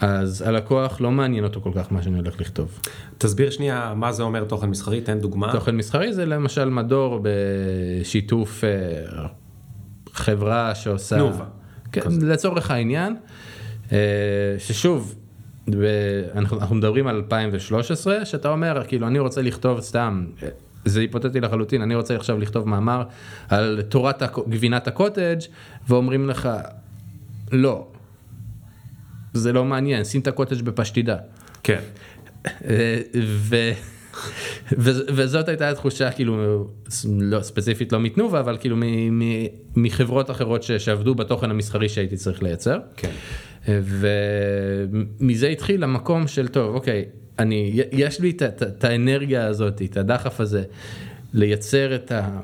אז הלקוח לא מעניין אותו כל כך מה שאני הולך לכתוב. תסביר שנייה מה זה אומר תוכן מסחרי, תן דוגמה. תוכן מסחרי זה למשל מדור בשיתוף אה, חברה שעושה, תנובה. כן, לצורך העניין, אה, ששוב, אנחנו, אנחנו מדברים על 2013 שאתה אומר כאילו אני רוצה לכתוב סתם זה היפותטי לחלוטין אני רוצה עכשיו לכתוב מאמר על תורת גבינת הקוטג' ואומרים לך לא זה לא מעניין, שים את הקוטג' בפשטידה. כן. ו... ו... וזאת הייתה התחושה כאילו לא ספציפית לא מתנובה אבל כאילו מ... מ... מחברות אחרות ש... שעבדו בתוכן המסחרי שהייתי צריך לייצר. כן. ומזה התחיל המקום של טוב אוקיי אני יש לי את האנרגיה הזאת את הדחף הזה לייצר את ה...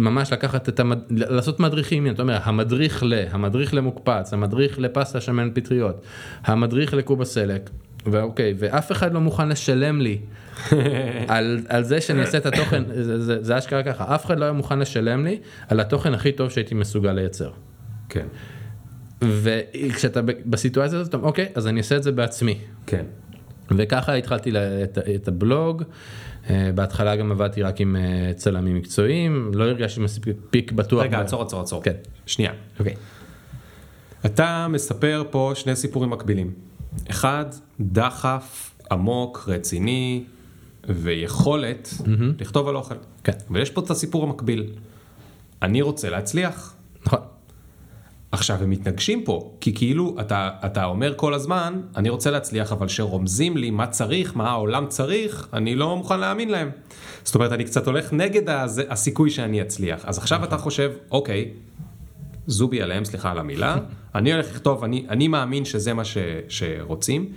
ממש לקחת את המד... לעשות מדריכים, אתה אומר, המדריך ל, המדריך למוקפץ, המדריך לפסטה שמן פטריות, המדריך לקובה סלק, ואוקיי, ואף אחד לא מוכן לשלם לי על, על זה שאני אעשה את התוכן, זה, זה, זה אשכרה ככה, אף אחד לא היה מוכן לשלם לי על התוכן הכי טוב שהייתי מסוגל לייצר. כן. וכשאתה בסיטואציה הזאת, אוקיי, אז אני אעשה את זה בעצמי. כן. וככה התחלתי את, את הבלוג. אה, בהתחלה גם עבדתי רק עם אה, צלמים מקצועיים, לא הרגשתי מספיק בטוח. רגע, עצור, עצור, עצור. כן. שנייה. אוקיי. אתה מספר פה שני סיפורים מקבילים. אחד, דחף עמוק, רציני, ויכולת mm-hmm. לכתוב על אוכל. כן. ויש פה את הסיפור המקביל. אני רוצה להצליח. נכון. עכשיו הם מתנגשים פה, כי כאילו אתה, אתה אומר כל הזמן, אני רוצה להצליח, אבל שרומזים לי מה צריך, מה העולם צריך, אני לא מוכן להאמין להם. זאת אומרת, אני קצת הולך נגד הזה, הסיכוי שאני אצליח. אז עכשיו אתה חושב, אוקיי, זובי עליהם, סליחה על המילה, אני הולך לכתוב, אני, אני מאמין שזה מה ש, שרוצים.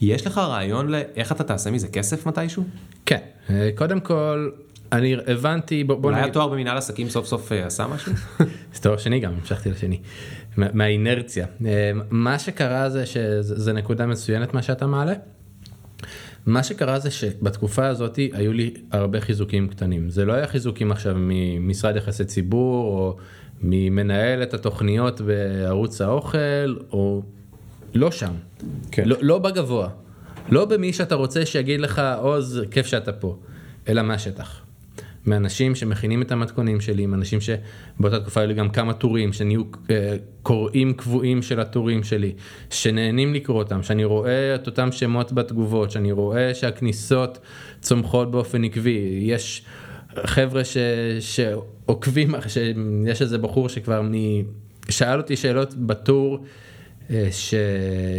יש לך רעיון לאיך אתה תעשה מזה כסף מתישהו? כן, אה, קודם כל, אני הבנתי, בוא, בוא נגיד... אולי התואר במנהל עסקים סוף סוף אה, עשה משהו? זה תואר שני גם, המשכתי לשני, מהאינרציה. אה, מה שקרה זה שזה נקודה מצוינת מה שאתה מעלה. מה שקרה זה שבתקופה הזאת היו לי הרבה חיזוקים קטנים. זה לא היה חיזוקים עכשיו ממשרד יחסי ציבור, או ממנהלת התוכניות בערוץ האוכל, או לא שם. כן. לא, לא בגבוה. לא במי שאתה רוצה שיגיד לך, עוז, כיף שאתה פה, אלא מהשטח. מאנשים שמכינים את המתכונים שלי, עם אנשים שבאותה תקופה היו לי גם כמה טורים, שנהיו אה, קוראים קבועים של הטורים שלי, שנהנים לקרוא אותם, שאני רואה את אותם שמות בתגובות, שאני רואה שהכניסות צומחות באופן עקבי, יש חבר'ה ש, שעוקבים, שיש איזה בחור שכבר מ... שאל אותי שאלות בטור. אה, ש...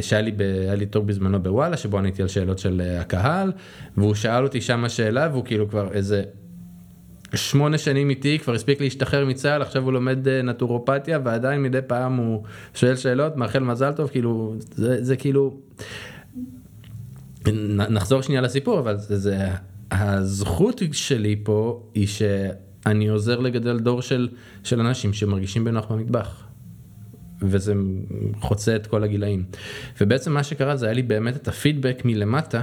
שהיה לי, ב... לי טור בזמנו בוואלה שבו עניתי על שאלות של אה, הקהל והוא שאל אותי שמה שאלה והוא כאילו כבר איזה שמונה שנים איתי, כבר הספיק להשתחרר מצה"ל, עכשיו הוא לומד אה, נטורופתיה ועדיין מדי פעם הוא שואל שאלות, מאחל מזל טוב, כאילו, זה, זה כאילו, נחזור שנייה לסיפור, אבל זה, זה, הזכות שלי פה היא שאני עוזר לגדל דור של, של אנשים שמרגישים בנוח במטבח. וזה חוצה את כל הגילאים. ובעצם מה שקרה זה היה לי באמת את הפידבק מלמטה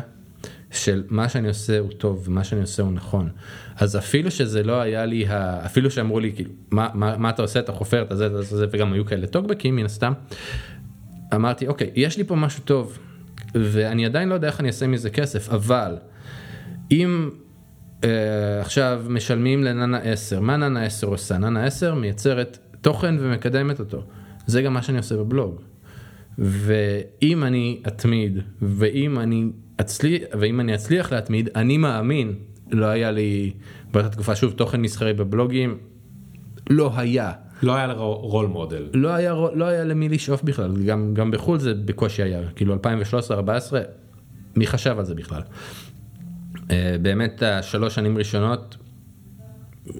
של מה שאני עושה הוא טוב ומה שאני עושה הוא נכון. אז אפילו שזה לא היה לי, ה... אפילו שאמרו לי כאילו מה, מה, מה אתה עושה אתה חופר את זה, זה, זה וגם היו כאלה טוקבקים מן הסתם. אמרתי אוקיי יש לי פה משהו טוב ואני עדיין לא יודע איך אני אעשה מזה כסף אבל אם אה, עכשיו משלמים לננה 10 מה ננה 10 עושה ננה 10 מייצרת תוכן ומקדמת אותו זה גם מה שאני עושה בבלוג. ואם אני אתמיד ואם אני אצליח ואם אני אצליח להתמיד אני מאמין לא היה לי באותה תקופה שוב תוכן מסחרי בבלוגים לא היה. לא היה רול מודל. לא היה, לא היה למי לשאוף בכלל, גם, גם בחו"ל זה בקושי היה, כאילו 2013-2014, מי חשב על זה בכלל. אה, באמת השלוש שנים ראשונות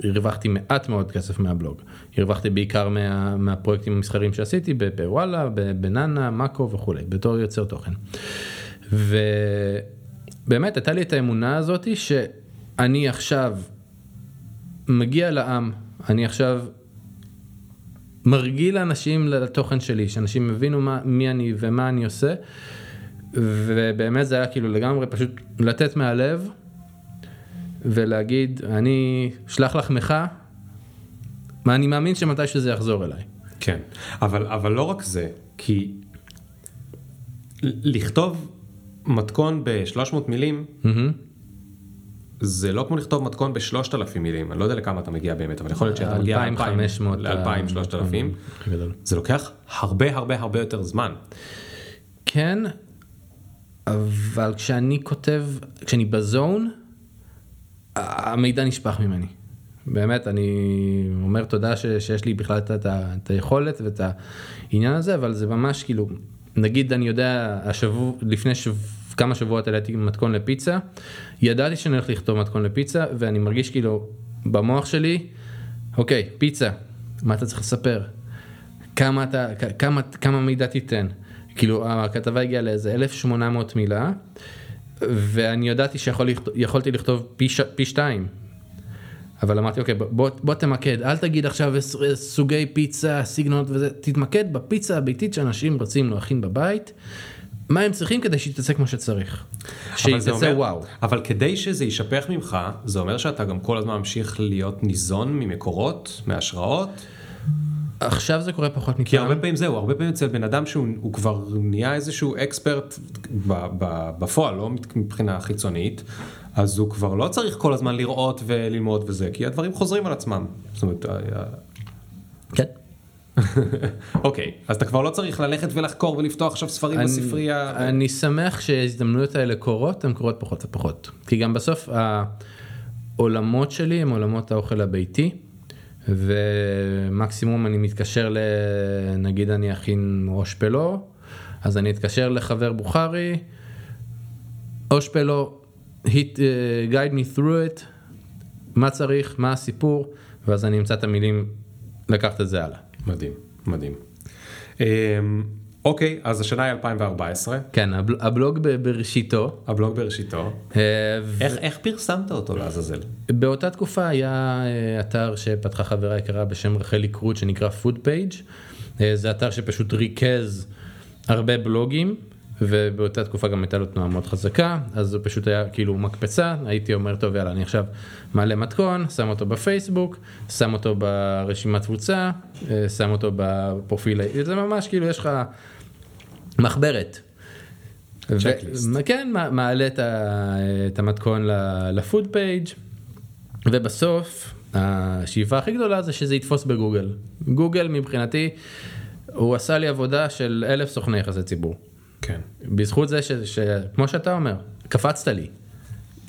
הרווחתי מעט מאוד כסף מהבלוג. הרווחתי בעיקר מה, מהפרויקטים המסחריים שעשיתי בוואלה, בננה, מאקו וכולי, בתור יוצר תוכן. ובאמת הייתה לי את האמונה הזאתי שאני עכשיו מגיע לעם, אני עכשיו מרגיל לאנשים לתוכן שלי, שאנשים הבינו מה, מי אני ומה אני עושה, ובאמת זה היה כאילו לגמרי פשוט לתת מהלב. ולהגיד, אני שלח לחמך, ואני מאמין שמתי שזה יחזור אליי. כן, אבל, אבל לא רק זה, כי לכתוב מתכון ב-300 מילים, mm-hmm. זה לא כמו לכתוב מתכון ב-3,000 מילים, אני לא יודע לכמה אתה מגיע באמת, אבל יכול להיות שאתה מגיע ל-2,000, 3,000, זה לוקח הרבה הרבה הרבה יותר זמן. כן, אבל כשאני כותב, כשאני בזון, המידע נשפך ממני. באמת, אני אומר תודה ש, שיש לי בכלל את, את, את היכולת ואת העניין הזה, אבל זה ממש כאילו, נגיד אני יודע, השבוע, לפני שב, כמה שבועות העליתי מתכון לפיצה, ידעתי שאני הולך לכתוב מתכון לפיצה, ואני מרגיש כאילו במוח שלי, אוקיי, פיצה, מה אתה צריך לספר? כמה, אתה, כמה, כמה מידע תיתן? כאילו, הכתבה הגיעה לאיזה 1800 מילה. ואני ידעתי שיכולתי לכתוב פי, ש... פי שתיים. אבל אמרתי אוקיי בוא, בוא תמקד אל תגיד עכשיו סוגי פיצה סגנונות וזה תתמקד בפיצה הביתית שאנשים רוצים להכין בבית. מה הם צריכים כדי שיתעסק כמו שצריך. שיתעסק וואו. אבל כדי שזה יישפך ממך זה אומר שאתה גם כל הזמן ממשיך להיות ניזון ממקורות מהשראות. עכשיו זה קורה פחות מכאן. כי הרבה פעמים זהו, הרבה פעמים אצל בן אדם שהוא כבר נהיה איזשהו אקספרט בפועל, לא מבחינה חיצונית, אז הוא כבר לא צריך כל הזמן לראות וללמוד וזה, כי הדברים חוזרים על עצמם. זאת אומרת, כן. אוקיי, אז אתה כבר לא צריך ללכת ולחקור ולפתוח עכשיו ספרים בספרייה. אני שמח שההזדמנויות האלה קורות, הן קורות פחות ופחות. כי גם בסוף העולמות שלי הם עולמות האוכל הביתי. ומקסימום אני מתקשר לנגיד אני אכין אושפלו, אז אני אתקשר לחבר בוכרי, אושפלו, hit, uh, guide me through it, מה צריך, מה הסיפור, ואז אני אמצא את המילים לקחת את זה הלאה. מדהים, מדהים. Um, אוקיי, אז השנה היא 2014. כן, הבלוג בראשיתו. הבלוג בראשיתו. אה, איך, איך פרסמת אותו לעזאזל? באותה תקופה היה אה, אתר שפתחה חברה יקרה בשם רחלי קרוט שנקרא Food Page. אה, זה אתר שפשוט ריכז הרבה בלוגים ובאותה תקופה גם הייתה לו תנועה מאוד חזקה, אז זה פשוט היה כאילו מקפצה, הייתי אומר, טוב יאללה, אני עכשיו מעלה מתכון, שם אותו בפייסבוק, שם אותו ברשימת תפוצה, אה, שם אותו בפרופיל, זה ממש כאילו יש לך מחברת. צ'קליסט. ו- כן, מע- מעלה את, ה- את המתכון לפוד פייג' ובסוף השאיפה הכי גדולה זה שזה יתפוס בגוגל. גוגל מבחינתי, הוא עשה לי עבודה של אלף סוכני יחסי ציבור. כן. בזכות זה שכמו שאתה אומר, קפצת לי.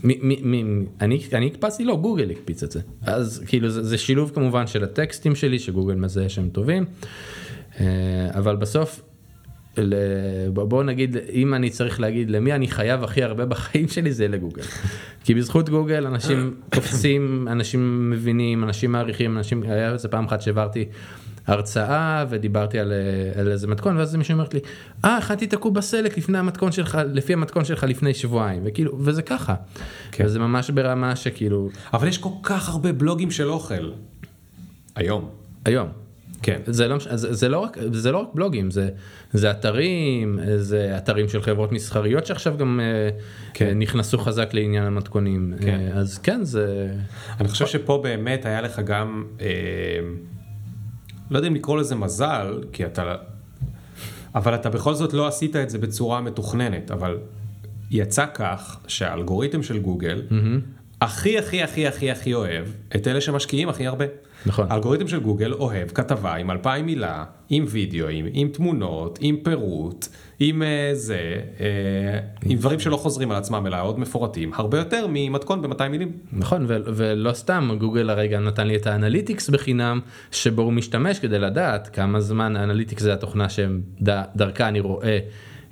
מ- מ- מ- אני, אני הקפצתי? לא, גוגל הקפיץ את זה. אז כאילו זה, זה שילוב כמובן של הטקסטים שלי, שגוגל מזהה שהם טובים, אה, אבל בסוף, ל- בוא נגיד, אם אני צריך להגיד למי אני חייב הכי הרבה בחיים שלי, זה לגוגל. כי בזכות גוגל אנשים קופצים, אנשים מבינים, אנשים מעריכים, אנשים, היה איזה פעם אחת שהעברתי הרצאה ודיברתי על, על איזה מתכון, ואז מישהו אומרת לי, אה, הכנתי את הקובה סלק לפני המתכון שלך, לפי המתכון שלך לפני שבועיים, וכאילו, וזה ככה. כן. וזה ממש ברמה שכאילו, אבל יש כל כך הרבה בלוגים של אוכל. היום. היום. כן. זה לא, זה, זה, לא רק, זה לא רק בלוגים, זה, זה אתרים, זה אתרים של חברות מסחריות שעכשיו גם אה, כן. נכנסו חזק לעניין המתכונים. כן. אה, אז כן, זה... אני חושב שפה באמת היה לך גם, אה, לא יודע אם לקרוא לזה מזל, כי אתה, אבל אתה בכל זאת לא עשית את זה בצורה מתוכננת, אבל יצא כך שהאלגוריתם של גוגל הכי הכי הכי הכי הכי אוהב את אלה שמשקיעים הכי הרבה. נכון. האלגוריתם של גוגל אוהב כתבה עם אלפיים מילה, עם וידאוים, עם תמונות, עם פירוט, עם אה, זה, אה, עם דברים שלא חוזרים על עצמם אלא עוד מפורטים, הרבה יותר ממתכון ב-200 מילים. נכון, ו- ולא סתם, גוגל הרגע נתן לי את האנליטיקס בחינם, שבו הוא משתמש כדי לדעת כמה זמן, האנליטיקס זה התוכנה שדרכה אני רואה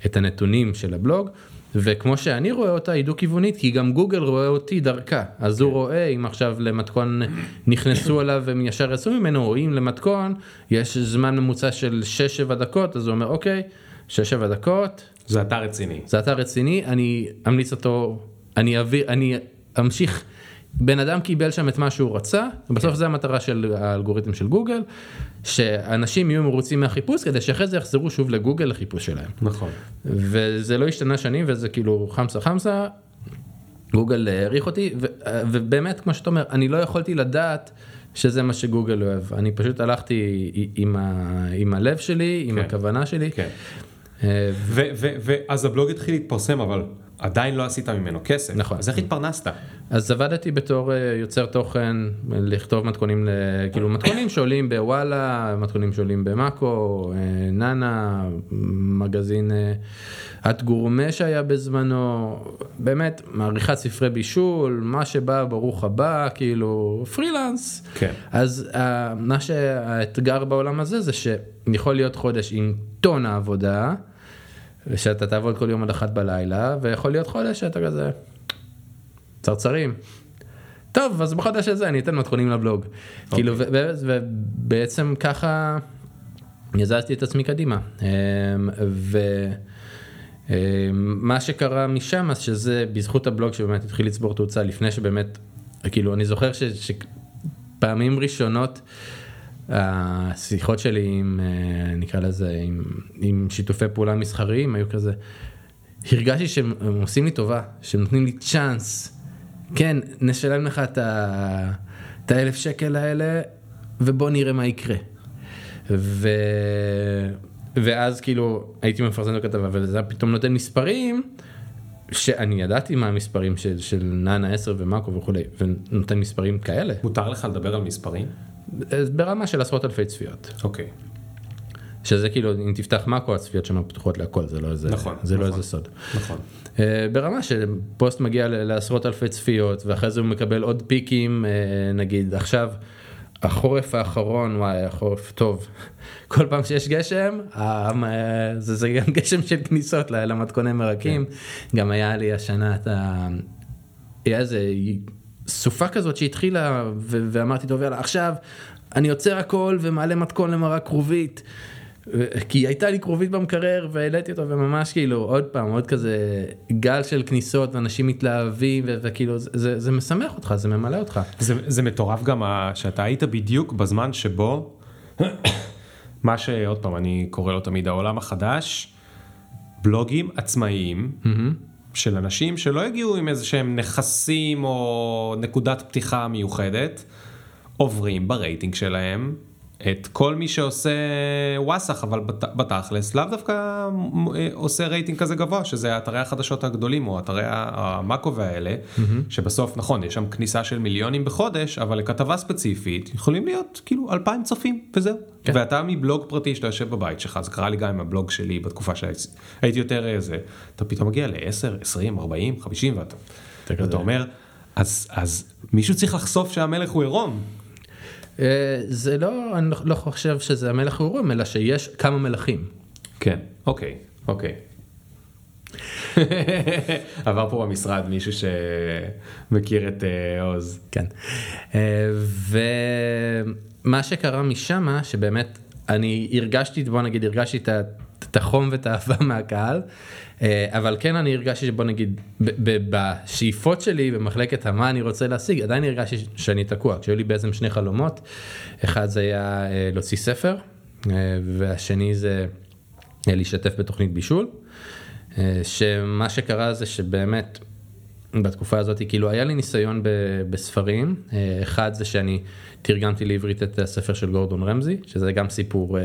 את הנתונים של הבלוג, וכמו שאני רואה אותה היא דו-כיוונית, כי גם גוגל רואה אותי דרכה, אז הוא רואה אם עכשיו למתכון נכנסו אליו והם ישר יצאו ממנו, או אם למתכון יש זמן ממוצע של 6-7 דקות, אז הוא אומר אוקיי, 6-7 דקות, זה אתר רציני. זה אתר רציני, אני אמליץ אותו, אני אביא, אני אמשיך, בן אדם קיבל שם את מה שהוא רצה, ובסוף זה המטרה של האלגוריתם של גוגל, שאנשים יהיו מרוצים מהחיפוש כדי שאחרי זה יחזרו שוב לגוגל לחיפוש שלהם. נכון. וזה לא השתנה שנים וזה כאילו חמסה חמסה, גוגל העריך אותי, ו, ובאמת כמו שאתה אומר, אני לא יכולתי לדעת שזה מה שגוגל אוהב, אני פשוט הלכתי עם, ה, עם הלב שלי, עם כן. הכוונה שלי. כן. אה, ואז הבלוג התחיל להתפרסם, אבל עדיין לא עשית ממנו כסף. נכון. אז איך התפרנסת? אז עבדתי בתור אה, יוצר תוכן, לכתוב מתכונים, כאילו מתכונים שעולים בוואלה, מתכונים שעולים במאקו, אה, נאנה, מגזין אה, את גורמה שהיה בזמנו, באמת, מעריכת ספרי בישול, מה שבא ברוך הבא, כאילו פרילנס. כן. אז מה שהאתגר בעולם הזה זה שיכול להיות חודש עם טונה עבודה, ושאתה תעבוד כל יום עד אחת בלילה, ויכול להיות חודש שאתה כזה צרצרים. טוב, אז בחודש הזה אני אתן מתכונים לבלוג. כאילו, ו- ו- ובעצם ככה הזזתי את עצמי קדימה. אמ, ומה שקרה משם, אז שזה בזכות הבלוג שבאמת התחיל לצבור תאוצה לפני שבאמת, כאילו, אני זוכר ש... שפעמים ראשונות, השיחות שלי עם, אה, נקרא לזה, עם, עם שיתופי פעולה מסחריים היו כזה, הרגשתי שהם הם עושים לי טובה, שהם נותנים לי צ'אנס, כן, נשלם לך את האלף שקל האלה, ובוא נראה מה יקרה. ו... ואז כאילו הייתי מפרסם את הכתבה וזה פתאום נותן מספרים שאני ידעתי מה המספרים של, של נאנה 10 ומאקו וכולי ונותן מספרים כאלה מותר לך לדבר על מספרים? ברמה של עשרות אלפי צפיות אוקיי. שזה כאילו אם תפתח מאקו הצפיות שם פתוחות להכל זה לא איזה נכון, זה לא נכון. איזה סוד. נכון. אה, ברמה שפוסט מגיע לעשרות אלפי צפיות ואחרי זה הוא מקבל עוד פיקים אה, נגיד עכשיו החורף האחרון וואי החורף טוב כל פעם שיש גשם אה, זה, זה גם גשם של כניסות למתכוני מרקים גם היה לי השנה את ה... היה איזה סופה כזאת שהתחילה ו- ואמרתי טוב יאללה עכשיו אני עוצר הכל ומעלה מתכון למרק כרובית. כי הייתה לי כרובית במקרר והעליתי אותו וממש כאילו עוד פעם עוד כזה גל של כניסות ואנשים מתלהבים וכאילו זה, זה, זה משמח אותך זה ממלא אותך. זה, זה מטורף גם שאתה היית בדיוק בזמן שבו, מה שעוד פעם אני קורא לו תמיד העולם החדש, בלוגים עצמאיים של אנשים שלא הגיעו עם איזה שהם נכסים או נקודת פתיחה מיוחדת, עוברים ברייטינג שלהם את כל מי שעושה וואסח, אבל בת- בתכלס לאו דווקא אה, עושה רייטינג כזה גבוה, שזה אתרי החדשות הגדולים או אתרי המאקו והאלה, שבסוף נכון, יש שם כניסה של מיליונים בחודש, אבל לכתבה ספציפית יכולים להיות כאילו אלפיים צופים וזהו. כן. ואתה מבלוג פרטי שאתה יושב בבית שלך, זה קרה לי גם עם הבלוג שלי בתקופה שהייתי יותר איזה, אתה פתאום מגיע ל-10, 20, 40, 50 ואתה, ואתה אומר, אז, אז מישהו צריך לחשוף שהמלך הוא עירום. אה, זה לא, אני לא- חושב שזה המלך העירום, אלא שיש כמה מלכים. כן, אוקיי, אוקיי. עבר פה במשרד מישהו שמכיר את אה, עוז. כן. אה, ומה שקרה משם, שבאמת אני הרגשתי, בוא נגיד, הרגשתי את החום ואת האהבה מהקהל, אבל כן אני הרגשתי שבוא נגיד, בשאיפות שלי במחלקת המה אני רוצה להשיג, עדיין הרגשתי שאני תקוע, כשהיו לי בעצם שני חלומות, אחד זה היה אה, להוציא ספר, אה, והשני זה אה, להשתתף בתוכנית בישול, אה, שמה שקרה זה שבאמת בתקופה הזאת כאילו היה לי ניסיון ב, בספרים אה, אחד זה שאני תרגמתי לעברית את הספר של גורדון רמזי שזה גם סיפור אה,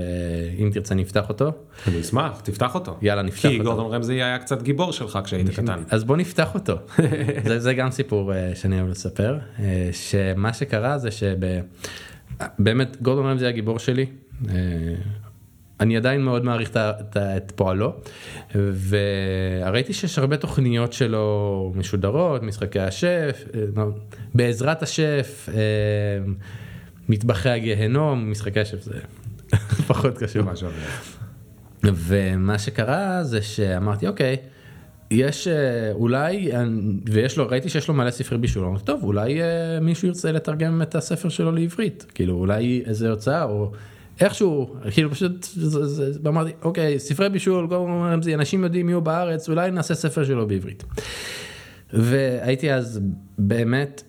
אם תרצה נפתח אותו אני אשמח, תפתח אותו. יאללה, נפתח כי אותו. גורדון רמזי היה קצת גיבור שלך כשהיית קטן. אז בוא נפתח אותו זה, זה גם סיפור אה, שאני אוהב לספר שמה שקרה זה שבאמת גורדון רמזי הגיבור שלי. אני עדיין מאוד מעריך את פועלו וראיתי שיש הרבה תוכניות שלו משודרות משחקי השף אה, בעזרת השף אה, מטבחי הגיהנום משחקי השף זה פחות קשור. ומה שקרה זה שאמרתי אוקיי יש אה, אולי ויש לו ראיתי שיש לו מלא ספרי בישול. אמרתי טוב אולי מישהו ירצה לתרגם את הספר שלו לעברית. כאילו אולי איזה הוצאה או איכשהו כאילו פשוט אמרתי אוקיי ספרי בישול גורם רמזי אנשים יודעים מי הוא בארץ אולי נעשה ספר שלו בעברית. והייתי אז באמת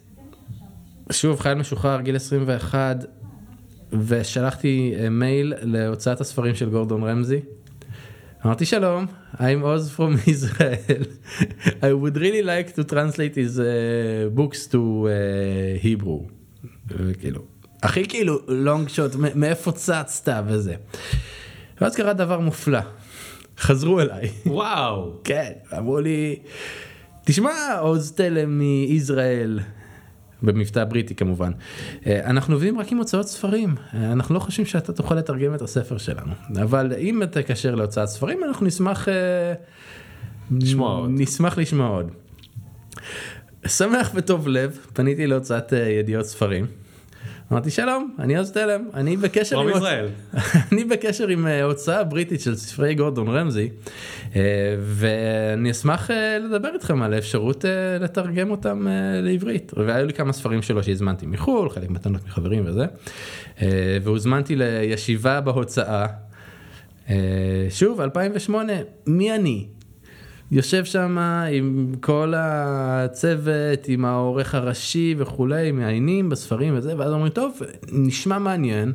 שוב חייל משוחרר גיל 21 ושלחתי אה, מייל להוצאת הספרים של גורדון רמזי. אמרתי שלום, I'm Oz from Israel. I would really like to translate his uh, books to uh, Hebrew. וכאילו, הכי כאילו shot, מ- מאיפה צצת וזה. ואז קרה דבר מופלא, חזרו אליי. וואו. כן, אמרו לי, תשמע עוז תלם מישראל, במבטא בריטי כמובן, אה, אנחנו עובדים רק עם הוצאות ספרים, אה, אנחנו לא חושבים שאתה תוכל לתרגם את הספר שלנו, אבל אם תקשר להוצאת ספרים אנחנו נשמח אה, לשמוע עוד. נשמח לשמוע עוד. שמח וטוב לב, פניתי להוצאת ידיעות ספרים. אמרתי שלום, אני עוז תלם, אני בקשר עם... ישראל. אני בקשר עם אה, הוצאה בריטית של ספרי גורדון רמזי אה, ואני אשמח אה, לדבר איתכם על האפשרות לתרגם אותם לעברית. והיו לי כמה ספרים שלו שהזמנתי מחו"ל חלק מתנות מחברים וזה והוזמנתי לישיבה בהוצאה. אה, שוב 2008 מי אני יושב שם עם כל הצוות, עם העורך הראשי וכולי, מעיינים בספרים וזה, ואז אומרים, טוב, נשמע מעניין,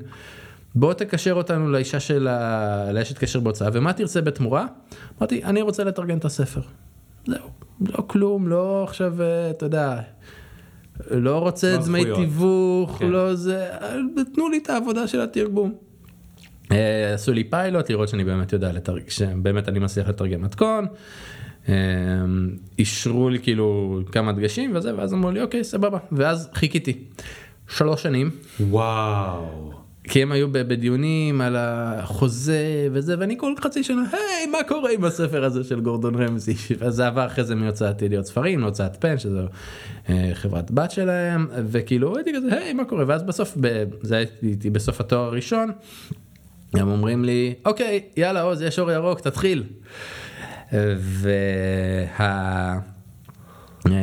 בוא תקשר אותנו לאישה של ה... לאשת קשר בהוצאה, ומה תרצה בתמורה? אמרתי, אני רוצה לתרגם את הספר. זהו, לא כלום, לא עכשיו, אה, אתה יודע, לא רוצה לא דמי. תיווך, כן. לא זה, תנו לי את העבודה של התרגום. אה, עשו לי פיילוט לראות שאני באמת יודע לתרגם, שבאמת אני מצליח לתרגם מתכון. אה, אישרו לי כאילו כמה דגשים וזה ואז אמרו לי אוקיי סבבה ואז חיכיתי שלוש שנים וואו. כי הם היו בדיונים על החוזה וזה ואני כל חצי שנה היי מה קורה עם הספר הזה של גורדון רמזי אז זה עבר אחרי זה מהוצאת ידיעות ספרים להוצאת פן שזו אה, חברת בת שלהם וכאילו הייתי כזה היי מה קורה ואז בסוף זה הייתי בסוף התואר הראשון הם אומרים לי אוקיי יאללה עוז יש אור ירוק תתחיל. וה... אה,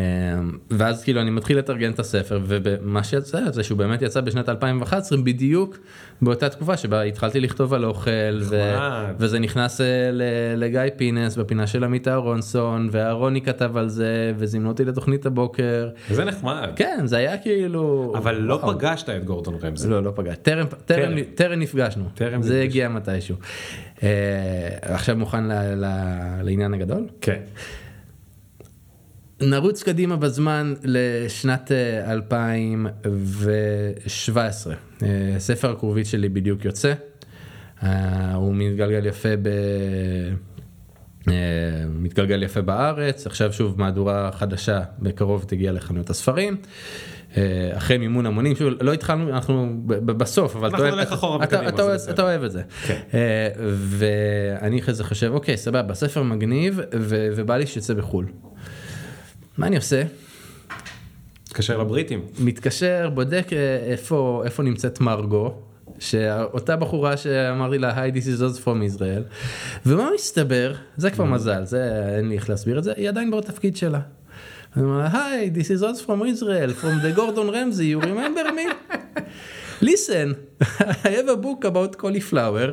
ואז כאילו אני מתחיל לתרגן את הספר ומה שיצא זה שהוא באמת יצא בשנת 2011 בדיוק באותה תקופה שבה התחלתי לכתוב על אוכל ו-. וזה נכנס אה, ל- לגיא פינס בפינה של עמית אהרונסון ואהרוני כתב על זה וזימנו אותי לתוכנית הבוקר. זה נחמד. כן זה היה כאילו אבל לא וואו. פגשת את גורדון רמזי. לא, לא פגש. טרם, טרם, טרם. נפגשנו. טרם זה נפגשנו. הגיע מתישהו. אה, עכשיו מוכן ל, ל, לעניין הגדול? כן. נרוץ קדימה בזמן לשנת אה, 2017. אה, ספר הכרובית שלי בדיוק יוצא. אה, הוא מתגלגל יפה ב... אה, מתגלגל יפה בארץ, עכשיו שוב מהדורה חדשה בקרוב תגיע לחנויות הספרים. אה, אחרי מימון המונים, שוב לא התחלנו, אנחנו בסוף, אבל אנחנו אתה- נלך אחורה אתה- אתה אוהב-. אתה אוהב את זה. כן. אה, ואני אחרי זה חושב, אוקיי, סבבה, ספר מגניב, ו- ובא לי שיצא בחו"ל. מה אני עושה? תתקשר לבריטים. מתקשר, בודק אה, איפה, איפה נמצאת מרגו, שאותה בחורה שאמרתי לה, היי, this is Oz from Israel, ומה מסתבר, זה כבר מזל, זה אין לי איך להסביר את זה, היא עדיין בתפקיד שלה. אני אומר לה, היי, this is Oz from Israel, from the Gordon Ramsay, you remember me? Listen, I have a book about cauliflower.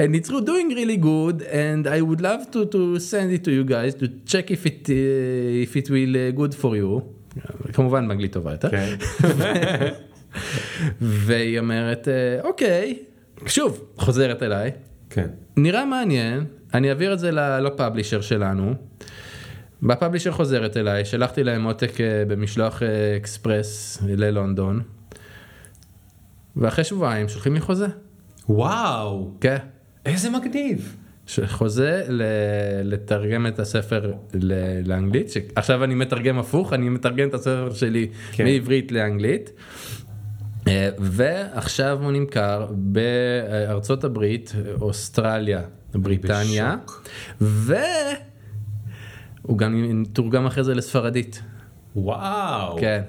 And it's doing really good, and I would love to, to send it to you guys to check if it, uh, if it will uh, good for you. כמובן באנגלית טובה יותר. כן. והיא אומרת, "אה, אוקיי, שוב, חוזרת אליי, כן. נראה מעניין, אני אעביר את זה לפאבלישר שלנו. בפאבלישר חוזרת אליי, שלחתי להם עותק אה, במשלוח אקספרס ללונדון, ואחרי שבועיים שולחים לי חוזה. וואו. כן. איזה מגניב. חוזה ל- לתרגם את הספר ל- לאנגלית, עכשיו אני מתרגם הפוך, אני מתרגם את הספר שלי כן. מעברית לאנגלית. אה, ועכשיו הוא נמכר בארצות הברית, אוסטרליה, בריטניה, והוא גם תורגם אחרי זה לספרדית. וואו. כן.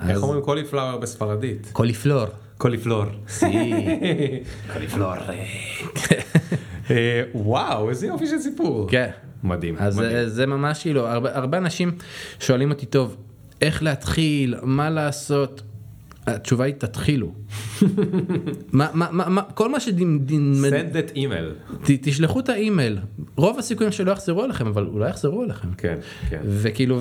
איך אז- אומרים cauliflower בספרדית? coliflor. coliflor. sí. coliflor. אה, וואו, איזה יופי של סיפור. כן. מדהים. אז מדהים. זה, זה ממש כאילו, הרבה, הרבה אנשים שואלים אותי, טוב, איך להתחיל, מה לעשות? התשובה היא תתחילו. מה, מה, מה, מה, כל מה שתשלחו send that email. את האימייל, רוב הסיכויים שלא יחזרו אליכם, אבל אולי יחזרו אליכם. כן, כן. וכאילו,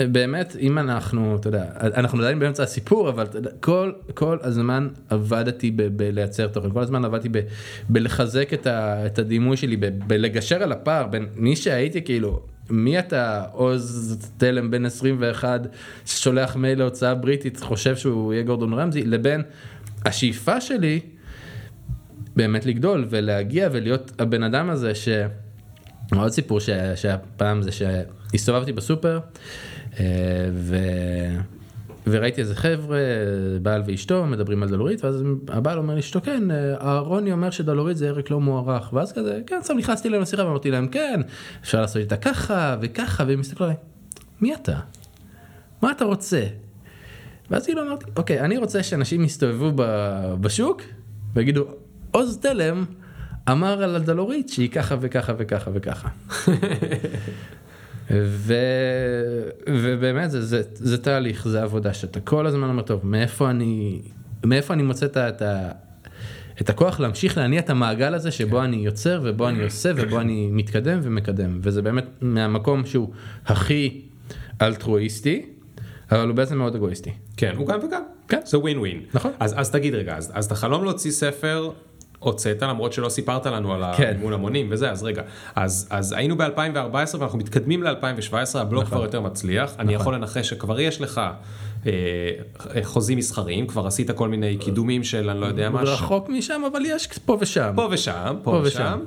ובאמת, אם אנחנו, אתה יודע, אנחנו עדיין באמצע הסיפור, אבל יודע, כל, כל הזמן עבדתי ב- בלייצר תוכן, כל הזמן עבדתי ב- בלחזק את, ה, את הדימוי שלי, ב- בלגשר על הפער בין מי שהייתי כאילו, מי אתה עוז תלם בן 21 ששולח מייל להוצאה בריטית, חושב שהוא יהיה גורדון רמזי, לבין השאיפה שלי באמת לגדול ולהגיע ולהיות הבן אדם הזה ש... עוד סיפור שהיה פעם זה שהסתובבתי בסופר ו... וראיתי איזה חבר'ה, בעל ואשתו, מדברים על דלורית, ואז הבעל אומר לאשתו, כן, אה, אהרוני אומר שדלורית זה ירק לא מוערך, ואז כזה, כן, עכשיו נכנסתי להם לשיחה ואמרתי להם, כן, אפשר לעשות איתה ככה וככה, והם הסתכלו עליי, מי אתה? מה אתה רוצה? ואז כאילו אמרתי, אוקיי, אני רוצה שאנשים יסתובבו בשוק ויגידו, עוז תלם אמר על הדלורית שהיא ככה וככה וככה וככה. ו... ובאמת זה, זה, זה תהליך, זה עבודה שאתה כל הזמן אומר, טוב, מאיפה אני, מאיפה אני מוצא את, את, את הכוח להמשיך להניע את המעגל הזה שבו אני יוצר ובו אני עושה ובו אני מתקדם ומקדם, וזה באמת מהמקום שהוא הכי אלטרואיסטי, אבל הוא בעצם מאוד אגואיסטי. כן, הוא גם וגם. כן. זה ווין ווין. נכון. אז, אז תגיד רגע, אז, אז את החלום להוציא ספר הוצאת למרות שלא סיפרת לנו על כן. המימון המונים וזה, אז רגע. אז, אז היינו ב-2014 ואנחנו מתקדמים ל-2017, הבלוג נכון. כבר יותר מצליח. אני יכול לנחש שכבר יש לך אה, חוזים מסחריים, כבר עשית כל מיני קידומים של אני לא יודע מה. רחוק משם, אבל יש פה ושם. פה ושם, פה פה ושם. ושם.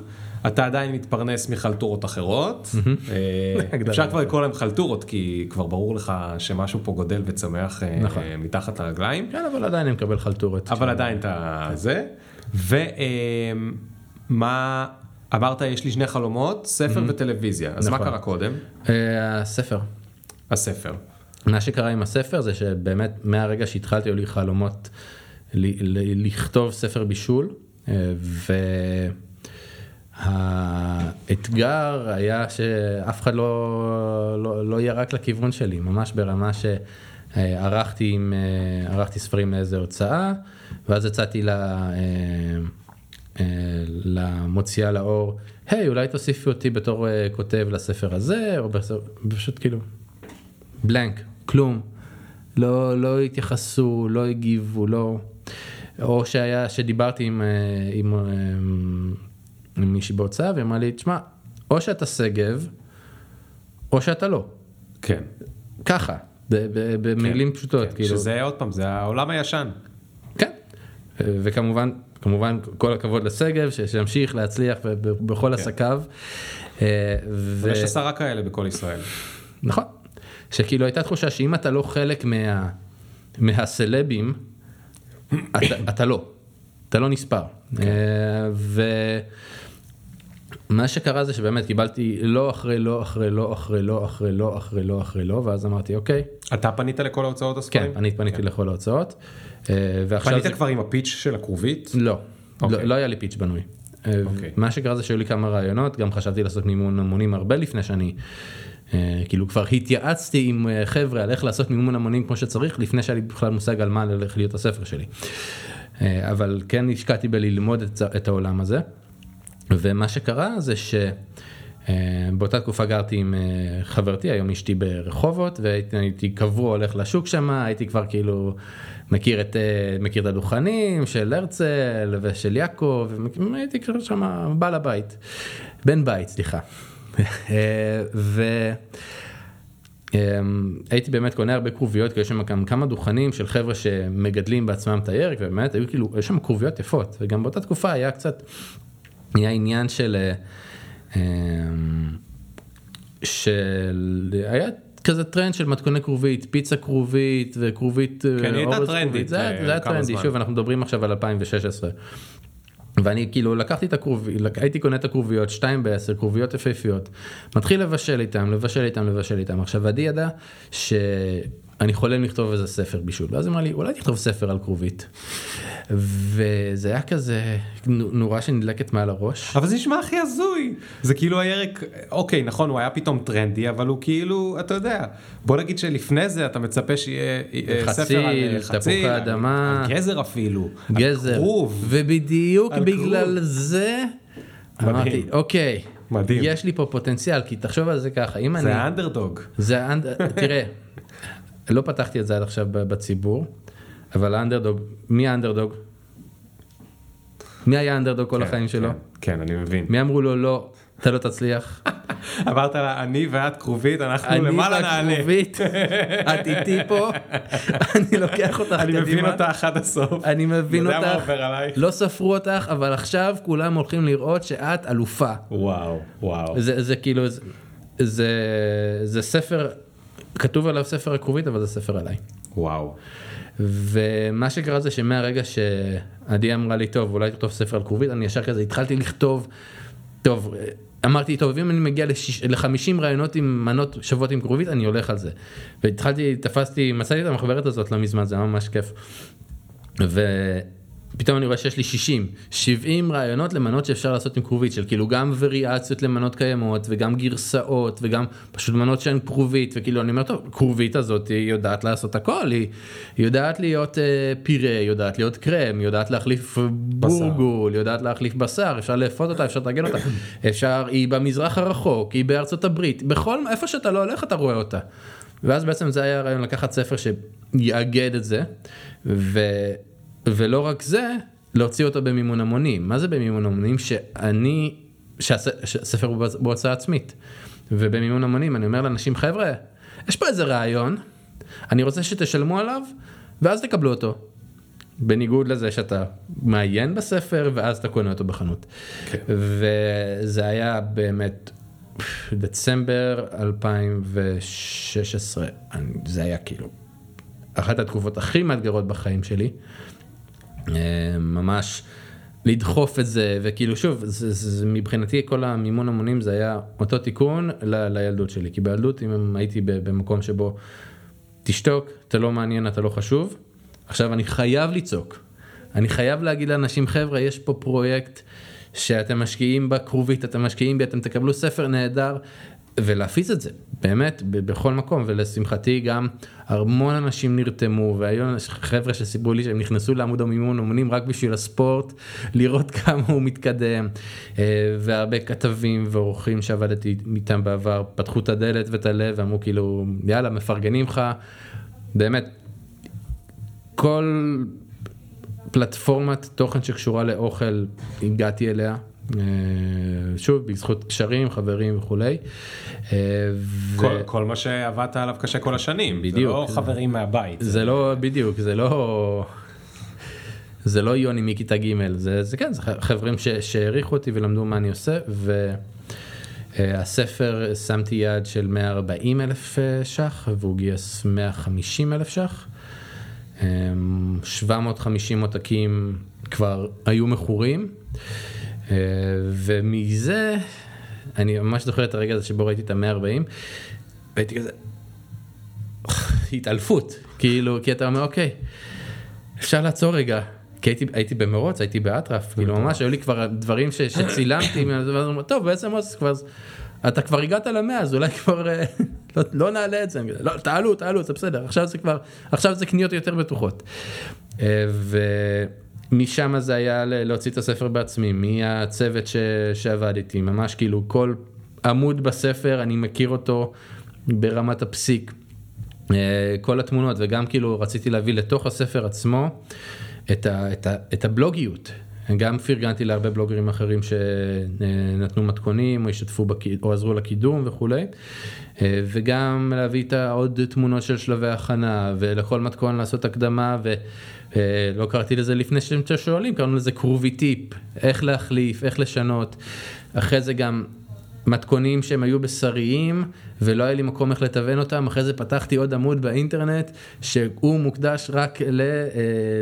אתה עדיין מתפרנס מחלטורות אחרות. אה. אפשר כבר לקרוא להם חלטורות, כי כבר ברור לך שמשהו פה גודל וצומח אה, נכון. מתחת לרגליים. כן, אבל עדיין אני מקבל חלטורת. אבל עדיין אתה זה. ומה, אמרת יש לי שני חלומות, ספר וטלוויזיה. אז מה נכון. קרה קודם? אה, הספר. הספר. מה שקרה עם הספר זה שבאמת מהרגע שהתחלתי היו לי חלומות ל- ל- לכתוב ספר בישול, אה, האתגר היה שאף אחד לא, לא, לא ירק לכיוון שלי, ממש ברמה שערכתי עם, אה, ספרים לאיזה הוצאה, ואז יצאתי ל... אה, אה, למוציאה לאור, היי, hey, אולי תוסיפי אותי בתור כותב לספר הזה, או בספר, פשוט כאילו, בלנק, כלום. לא, לא התייחסו, לא הגיבו, לא... או שהיה, שדיברתי עם, עם, עם עם מישהי בהוצאה והיא אמרה לי, תשמע, או שאתה שגב, או שאתה לא. כן. ככה, במילים כן, פשוטות. כן. כאילו. שזה עוד פעם, זה העולם הישן. וכמובן, כמובן כל הכבוד לשגב, שימשיך להצליח בכל כן. עסקיו. אה, ו... יש עשרה כאלה בכל ישראל. נכון, שכאילו הייתה תחושה שאם אתה לא חלק מה... מהסלבים, אתה, אתה לא, אתה לא נספר. כן. אה, ו... מה שקרה זה שבאמת קיבלתי לא אחרי לא אחרי לא אחרי לא אחרי לא אחרי לא אחרי לא ואז אמרתי אוקיי. אתה פנית לכל ההוצאות הספרים? כן, אני פניתי כן. לכל ההוצאות. אה, פנית זה... כבר עם הפיץ' של הכרובית? לא, לא, אוקיי. לא היה לי פיץ' בנוי. אה, אוקיי. מה שקרה זה שהיו לי כמה רעיונות, גם חשבתי לעשות מימון המונים הרבה לפני שאני, אה, כאילו כבר התייעצתי עם חבר'ה על איך לעשות מימון המונים כמו שצריך, לפני שהיה לי בכלל מושג על מה הולך להיות הספר שלי. אבל כן השקעתי בללמוד את העולם הזה. ומה שקרה זה שבאותה תקופה גרתי עם אה, חברתי, היום אשתי ברחובות, והייתי קבוע הולך לשוק שם, הייתי כבר כאילו מכיר את, אה, מכיר את הדוכנים של הרצל ושל יעקב, והייתי כאילו שם בעל הבית, בן בית, סליחה. אה, ו... הייתי באמת קונה הרבה כרוביות, כי יש שם גם כמה דוכנים של חבר'ה שמגדלים בעצמם את הירק, ובאמת היו כאילו, יש שם כרוביות יפות, וגם באותה תקופה היה קצת היה עניין של, אה, אמ, של, היה כזה טרנד של מתכוני כרובית, פיצה כרובית וכרובית, אה, כן, הייתה טרנדית, זה היה טרנדי, שוב אנחנו מדברים עכשיו על 2016. ואני כאילו לקחתי את הכרוביות, הייתי קונה את הכרוביות, 2 ב-10, כרוביות יפהפיות, מתחיל לבשל איתם, לבשל איתם, לבשל איתם. עכשיו עדי ידע שאני חולם לכתוב איזה ספר בישול, ואז אמר לי, אולי תכתוב ספר על כרובית. וזה היה כזה נורה שנדלקת מעל הראש. אבל זה נשמע הכי הזוי. זה כאילו הירק, אוקיי, נכון, הוא היה פתאום טרנדי, אבל הוא כאילו, אתה יודע, בוא נגיד שלפני זה אתה מצפה שיהיה אה, ספר על חציל, תפוחי אדמה, על גזר אפילו, גזר, על כרוב. ובדיוק על בגלל כרוב. זה, אמרתי, אוקיי. מדהים. יש לי פה פוטנציאל, כי תחשוב על זה ככה, אם זה אני... זה האנדרדוג. זה האנדרדוג, תראה, לא פתחתי את זה עד עכשיו בציבור. אבל האנדרדוג, מי האנדרדוג? מי היה האנדרדוג כל כן, החיים שלו? כן, כן, אני מבין. מי אמרו לו לא, אתה לא תצליח? אמרת לה, אני ואת כרובית, אנחנו למעלה נעלה. אני ואת כרובית, את איתי פה, אני לוקח אותך קדימה. אני מבין אותך עד הסוף. אני מבין אותך, לא ספרו אותך, אבל עכשיו כולם הולכים לראות שאת אלופה. וואו, וואו. זה כאילו, זה ספר, כתוב עליו ספר הכרובית, אבל זה ספר עליי. וואו. ומה שקרה זה שמהרגע שעדי אמרה לי, טוב, אולי תכתוב ספר על כרובית, אני ישר כזה התחלתי לכתוב, טוב, אמרתי, טוב, אם אני מגיע ל-50 רעיונות עם מנות שוות עם כרובית, אני הולך על זה. והתחלתי, תפסתי, מצאתי את המחברת הזאת לא מזמן, זה היה ממש כיף. ו... פתאום אני רואה שיש לי 60, 70 רעיונות למנות שאפשר לעשות עם כרובית, של כאילו גם וריאציות למנות קיימות, וגם גרסאות, וגם פשוט מנות שהן כרובית, וכאילו אני אומר, טוב, כרובית הזאת היא יודעת לעשות הכל, היא, יודעת להיות אה, פירה, יודעת להיות קרם, יודעת להחליף בורגול, יודעת להחליף בשר, אפשר לאפות אותה, אפשר לתגן אותה, אפשר, היא במזרח הרחוק, היא בארצות הברית, בכל, איפה שאתה לא הולך אתה רואה אותה. ואז בעצם זה היה הרעיון לקחת ספר שיאגד את זה, ו... ולא רק זה, להוציא אותו במימון המונים. מה זה במימון המונים? שאני, שהספר הוא בהוצאה עצמית. ובמימון המונים אני אומר לאנשים, חבר'ה, יש פה איזה רעיון, אני רוצה שתשלמו עליו, ואז תקבלו אותו. בניגוד לזה שאתה מעיין בספר ואז אתה קונה אותו בחנות. כן. וזה היה באמת דצמבר 2016, זה היה כאילו אחת התקופות הכי מאתגרות בחיים שלי. אה, ממש לדחוף את זה וכאילו שוב זה, זה, מבחינתי כל המימון המונים זה היה אותו תיקון ל, לילדות שלי כי בילדות אם הייתי במקום שבו תשתוק אתה לא מעניין אתה לא חשוב עכשיו אני חייב לצעוק אני חייב להגיד לאנשים חבר'ה יש פה פרויקט שאתם משקיעים בכרובית, אתם משקיעים בי, אתם תקבלו ספר נהדר. ולהפיץ את זה, באמת, בכל מקום, ולשמחתי גם המון אנשים נרתמו, והיו חבר'ה שסיפרו לי שהם נכנסו לעמוד המימון אומנים רק בשביל הספורט, לראות כמה הוא מתקדם, אה, והרבה כתבים ועורכים שעבדתי איתם בעבר, פתחו את הדלת ואת הלב, ואמרו כאילו, יאללה, מפרגנים לך, באמת, כל פלטפורמת תוכן שקשורה לאוכל, הגעתי אליה. אה, שוב, בזכות קשרים, חברים וכולי. אה, ו- כל, כל מה שעבדת עליו קשה כל השנים, בדיוק. זה לא חברים מהבית. זה לא, בדיוק, זה לא... זה לא יוני מכיתה ג', זה, זה כן, זה חברים ש- שהעריכו אותי ולמדו מה אני עושה, והספר שמתי יעד של 140 אלף אה, ש"ח, והוא גייס 150 אלף ש"ח. אמ, 750 עותקים כבר היו מכורים, אה, ומזה, אני ממש זוכר את הרגע הזה שבו ראיתי את ה-140, והייתי כזה, התעלפות, כאילו, כי אתה אומר, אוקיי, אפשר לעצור רגע. כי הייתי, הייתי במרוץ, הייתי באטרף, כאילו ממש היו לי כבר דברים ש, שצילמתי, טוב בעצם אז כבר, אתה כבר הגעת למאה, אז אולי כבר אה, לא, לא נעלה את זה, לא, תעלו, תעלו, זה בסדר, עכשיו זה כבר, עכשיו זה קניות יותר בטוחות. אה, ומשם זה היה להוציא את הספר בעצמי, מהצוות ש, שעבד איתי, ממש כאילו כל עמוד בספר, אני מכיר אותו ברמת הפסיק. אה, כל התמונות וגם כאילו רציתי להביא לתוך הספר עצמו את, ה, את, ה, את הבלוגיות. גם פרגנתי להרבה בלוגרים אחרים שנתנו מתכונים או השתתפו בק... או עזרו לקידום וכולי. אה, וגם להביא את העוד תמונות של שלבי הכנה ולכל מתכון לעשות הקדמה ולא קראתי לזה לפני שאתם שואלים קראנו לזה כרובי טיפ איך להחליף איך לשנות אחרי זה גם מתכונים שהם היו בשריים ולא היה לי מקום איך לתוון אותם, אחרי זה פתחתי עוד עמוד באינטרנט שהוא מוקדש רק ל, אה,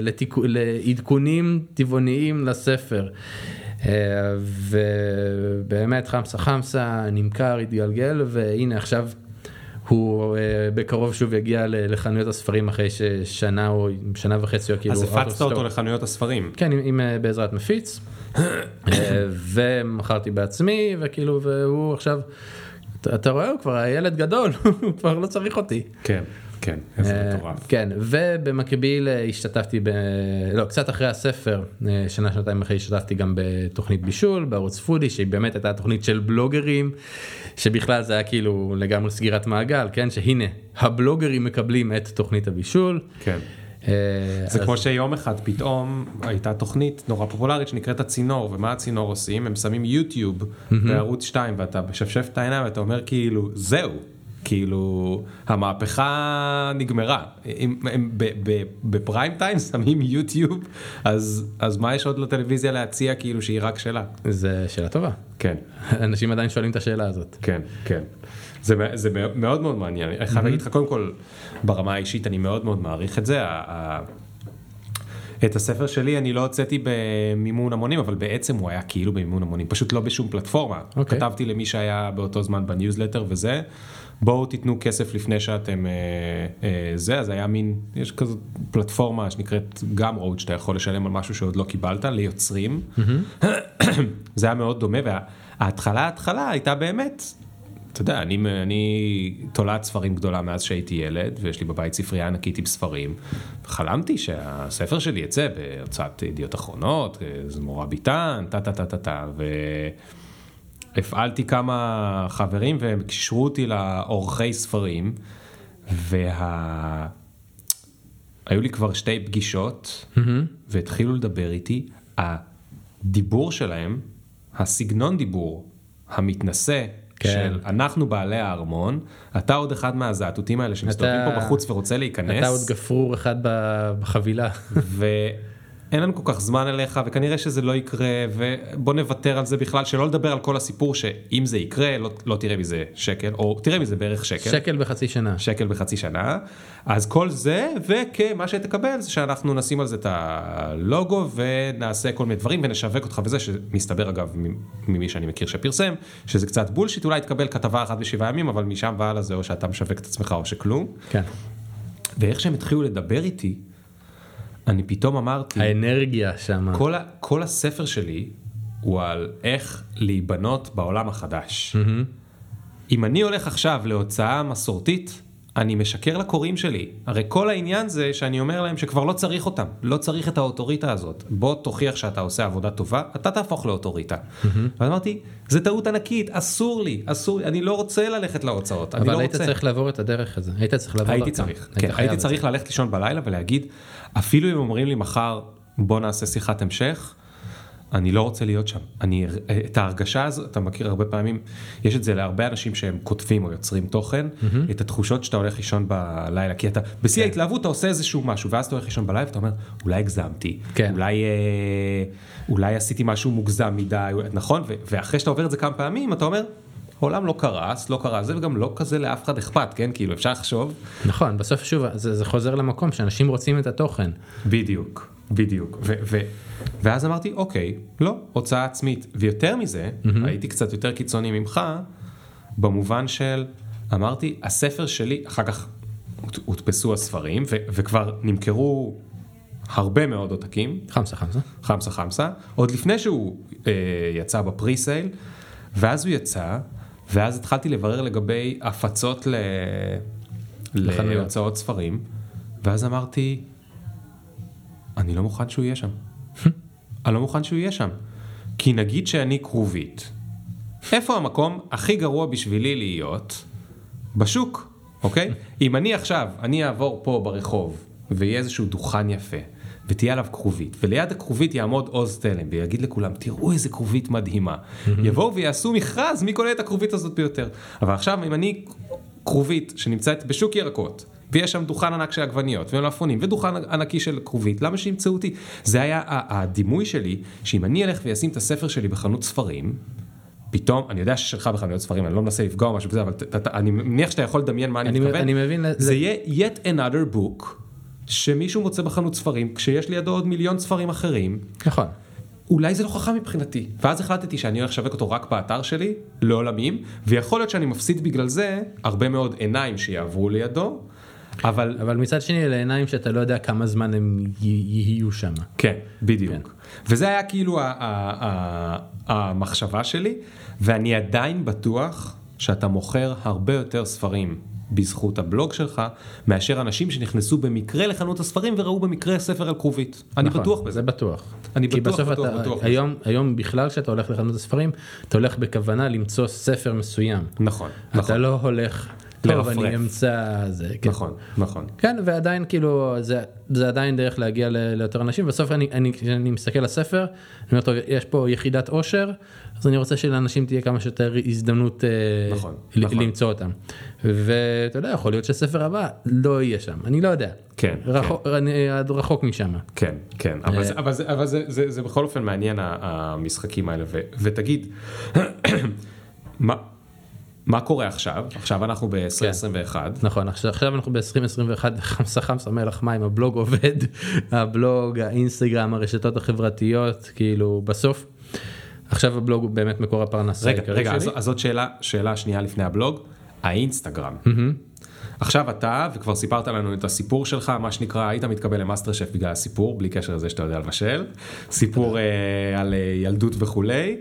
לתיקו, לעדכונים טבעוניים לספר. אה, ובאמת חמסה חמסה נמכר, התגלגל והנה עכשיו הוא אה, בקרוב שוב יגיע לחנויות הספרים אחרי ששנה או שנה וחצי או כאילו. אז הפצת אותו. לחנויות הספרים. כן, עם, עם, אה, בעזרת מפיץ, אה, ומכרתי בעצמי, וכאילו, והוא עכשיו, אתה, אתה רואה, הוא כבר הילד גדול, הוא כבר לא צריך אותי. כן, כן, איזה אה, מטורף. כן, ובמקביל אה, השתתפתי ב... לא, קצת אחרי הספר, אה, שנה, שנתיים אחרי השתתפתי גם בתוכנית בישול, בערוץ פודי, שהיא באמת הייתה תוכנית של בלוגרים, שבכלל זה היה כאילו לגמרי סגירת מעגל, כן? שהנה, הבלוגרים מקבלים את תוכנית הבישול. כן. זה אז- כמו שיום אחד פתאום הייתה תוכנית נורא פופולרית שנקראת הצינור ומה הצינור עושים הם שמים יוטיוב בערוץ 2 ואתה משפשף את העיניים ואתה אומר כאילו זהו כאילו המהפכה נגמרה אם הם ב- ב- בפריים טיים שמים יוטיוב אז אז מה יש עוד לטלוויזיה להציע כאילו שהיא רק שלה זה שאלה טובה. כן אנשים עדיין שואלים את השאלה הזאת. כן, כן. זה, זה מאוד מאוד מעניין. אני חייב להגיד לך, קודם כל, ברמה האישית אני מאוד מאוד מעריך את זה. את הספר שלי אני לא הוצאתי במימון המונים, אבל בעצם הוא היה כאילו במימון המונים, פשוט לא בשום פלטפורמה. אוקיי. כתבתי למי שהיה באותו זמן בניוזלטר וזה, בואו תיתנו כסף לפני שאתם אה, אה, זה, אז היה מין, יש כזאת פלטפורמה שנקראת גם רוד, שאתה יכול לשלם על משהו שעוד לא קיבלת, ליוצרים. זה היה מאוד דומה, וההתחלה, ההתחלה הייתה באמת, אתה יודע, אני, אני תולעת ספרים גדולה מאז שהייתי ילד, ויש לי בבית ספרייה ענקית עם ספרים, וחלמתי שהספר שלי יצא בהוצאת ידיעות אחרונות, זמורה ביטן, טה טה טה טה טה, והפעלתי כמה חברים והם קישרו אותי לעורכי ספרים, וה... היו לי כבר שתי פגישות, והתחילו לדבר איתי, הדיבור שלהם, הסגנון דיבור המתנשא, כן. של אנחנו בעלי הארמון, אתה עוד אחד מהזעתותים האלה שמסתובבים אתה- פה בחוץ ורוצה להיכנס, אתה עוד גפרור אחד בחבילה. ואין לנו כל כך זמן אליך, וכנראה שזה לא יקרה, ובוא נוותר על זה בכלל, שלא לדבר על כל הסיפור שאם זה יקרה, לא, לא תראה מזה שקל, או תראה מזה בערך שקל. שקל בחצי שנה. שקל בחצי שנה, אז כל זה, וכמה שתקבל זה שאנחנו נשים על זה את הלוגו ונעשה כל מיני דברים ונשווק אותך וזה, שמסתבר אגב ממי שאני מכיר שפרסם, שזה קצת בולשיט, אולי תקבל כתבה אחת בשבעה ימים, אבל משם והלאה זה או שאתה משווק את עצמך או שכלום. כן. ואיך שהם התחילו לדבר איתי, אני פתאום אמרתי, האנרגיה שם. כל, ה- כל הספר שלי הוא על איך להיבנות בעולם החדש. אם אני הולך עכשיו להוצאה מסורתית, אני משקר לקוראים שלי. הרי כל העניין זה שאני אומר להם שכבר לא צריך אותם, לא צריך את האוטוריטה הזאת. בוא תוכיח שאתה עושה עבודה טובה, אתה תהפוך לאוטוריטה. ואז אמרתי, זה טעות ענקית, אסור לי, אסור לי, אני לא רוצה ללכת להוצאות, אני אבל לא היית רוצה. צריך לעבור את הדרך הזו, היית צריך לעבור הייתי דרכם. צריך, היית כן, הייתי צריך. ללכת לישון בלילה ולהגיד, אפילו אם אומרים לי מחר, בוא נעשה שיחת המשך, אני לא רוצה להיות שם. אני, את ההרגשה הזו, אתה מכיר הרבה פעמים, יש את זה להרבה אנשים שהם כותבים או יוצרים תוכן, את התחושות שאתה הולך לישון בלילה, כי אתה, בשיא כן. ההתלהבות אתה עושה איזשהו משהו, ואז אתה הולך לישון בלילה ואתה אומר, אולי הגזמתי, כן. אולי, אה, אולי עשיתי משהו מוגזם מדי, נכון? ו- ואחרי שאתה עובר את זה כמה פעמים, אתה אומר, העולם לא קרס, לא קרה זה, וגם לא כזה לאף אחד אכפת, כן? כאילו, אפשר לחשוב. נכון, בסוף שוב, זה, זה חוזר למקום שאנשים רוצים את התוכן. בדיוק, בדיוק. ו- ו- ואז אמרתי, אוקיי, לא, הוצאה עצמית. ויותר מזה, הייתי קצת יותר קיצוני ממך, במובן של, אמרתי, הספר שלי, אחר כך הוד- הודפסו הספרים, ו- וכבר נמכרו הרבה מאוד עותקים, חמסה חמסה. חמסה חמסה, עוד לפני שהוא אה, יצא בפרי-סייל, ואז הוא יצא, ואז התחלתי לברר לגבי הפצות ל... להוצאות ספרים, ואז אמרתי, אני לא מוכן שהוא יהיה שם. אני לא מוכן שהוא יהיה שם. כי נגיד שאני כרובית, איפה המקום הכי גרוע בשבילי להיות? בשוק, אוקיי? אם אני עכשיו, אני אעבור פה ברחוב, ויהיה איזשהו דוכן יפה, ותהיה עליו כרובית, וליד הכרובית יעמוד עוז תלם, ויגיד לכולם, תראו איזה כרובית מדהימה. יבואו ויעשו מכרז מי קונה את הכרובית הזאת ביותר. אבל עכשיו, אם אני כרובית שנמצאת בשוק ירקות, ויש שם דוכן ענק של עגבניות ומלפפונים ודוכן ענקי של כרובית, למה שימצאו אותי? זה היה הדימוי שלי, שאם אני אלך ואשים את הספר שלי בחנות ספרים, פתאום, אני יודע ששלך בחנויות ספרים, אני לא מנסה לפגוע או משהו בזה, אבל ת- ת- אני מניח שאתה יכול לדמיין מה אני אני- מתכוון. אני מבין, זה זה- יהיה yet another book שמישהו מוצא בחנות ספרים, כשיש לידו עוד מיליון ספרים אחרים, נכון. אולי זה לא חכם מבחינתי. ואז החלטתי שאני הולך לשווק אותו רק באתר שלי, לעולמים, ויכול להיות שאני מפסיד בגלל זה הרבה מאוד עיניים שיעברו לידו, אבל אבל מצד שני, אלה עיניים שאתה לא יודע כמה זמן הם יהיו שם. כן, בדיוק. וזה היה כאילו ה- ה- ה- המחשבה שלי, ואני עדיין בטוח שאתה מוכר הרבה יותר ספרים בזכות הבלוג שלך, מאשר אנשים שנכנסו במקרה לחנות הספרים וראו במקרה ספר על כרובית. אני נכון, בטוח בזה. זה בטוח. אני כי בטוח, בסוף בטוח, אתה, בטוח בזה. היום, היום בכלל כשאתה הולך לחנות הספרים, אתה הולך בכוונה למצוא ספר מסוים. נכון, אתה נכון, לא הולך, טוב לרפרף. אני אמצא זה. כן. נכון, נכון. כן, ועדיין כאילו, זה, זה עדיין דרך להגיע ל- ליותר אנשים, בסוף אני, אני, כשאני מסתכל על הספר, אני אומר, טוב, יש פה יחידת עושר, אז אני רוצה שלאנשים תהיה כמה שיותר הזדמנות אה, נכון, ל- נכון. למצוא אותם. ואתה יודע, יכול להיות שהספר הבא לא יהיה שם, אני לא יודע. כן, רחוק, אני עד רחוק משם. כן, כן, אבל, אה, זה, אבל, זה, אבל זה, זה, זה בכל אופן מעניין המשחקים האלה, ו, ותגיד, מה, מה קורה עכשיו? עכשיו אנחנו ב-2021, נכון, עכשיו, עכשיו אנחנו ב-2021, חמסה חמסה מלח מים, הבלוג עובד, הבלוג, האינסטגרם, הרשתות החברתיות, כאילו בסוף, עכשיו הבלוג הוא באמת מקור הפרנסה רגע, רגע, אז, שלי. אז זאת שאלה, שאלה שנייה לפני הבלוג, האינסטגרם. עכשיו אתה, וכבר סיפרת לנו את הסיפור שלך, מה שנקרא, היית מתקבל למאסטר שף בגלל הסיפור, בלי קשר לזה שאתה יודע לבשל, סיפור אה, על אה, ילדות וכולי.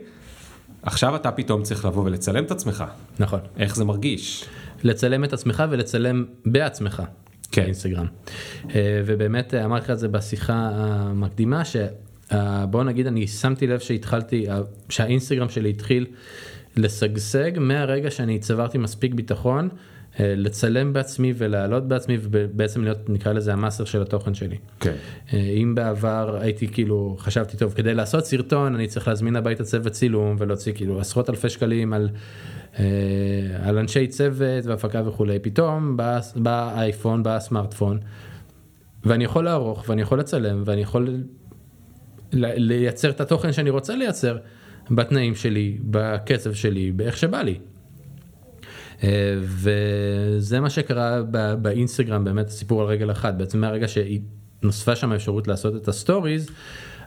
עכשיו אתה פתאום צריך לבוא ולצלם את עצמך, נכון, איך זה מרגיש? לצלם את עצמך ולצלם בעצמך. כן. באינסטגרם. אה, ובאמת אה, אמרתי לך את זה בשיחה המקדימה, שבוא נגיד אני שמתי לב שהתחלתי, אה, שהאינסטגרם שלי התחיל לשגשג מהרגע שאני צברתי מספיק ביטחון אה, לצלם בעצמי ולעלות בעצמי ובעצם להיות נקרא לזה המאסטר של התוכן שלי. כן. אה, אם בעבר הייתי כאילו חשבתי טוב כדי לעשות סרטון אני צריך להזמין הביתה צוות צילום ולהוציא כאילו עשרות אלפי שקלים על, אה, על אנשי צוות והפקה וכולי פתאום בא, בא האייפון בא הסמארטפון ואני יכול לערוך ואני יכול לצלם ואני יכול לייצר את התוכן שאני רוצה לייצר בתנאים שלי בקצב שלי באיך שבא לי. אה, וזה מה שקרה באינסטגרם באמת סיפור על רגל אחת. בעצם מהרגע שנוספה שם האפשרות לעשות את ה stories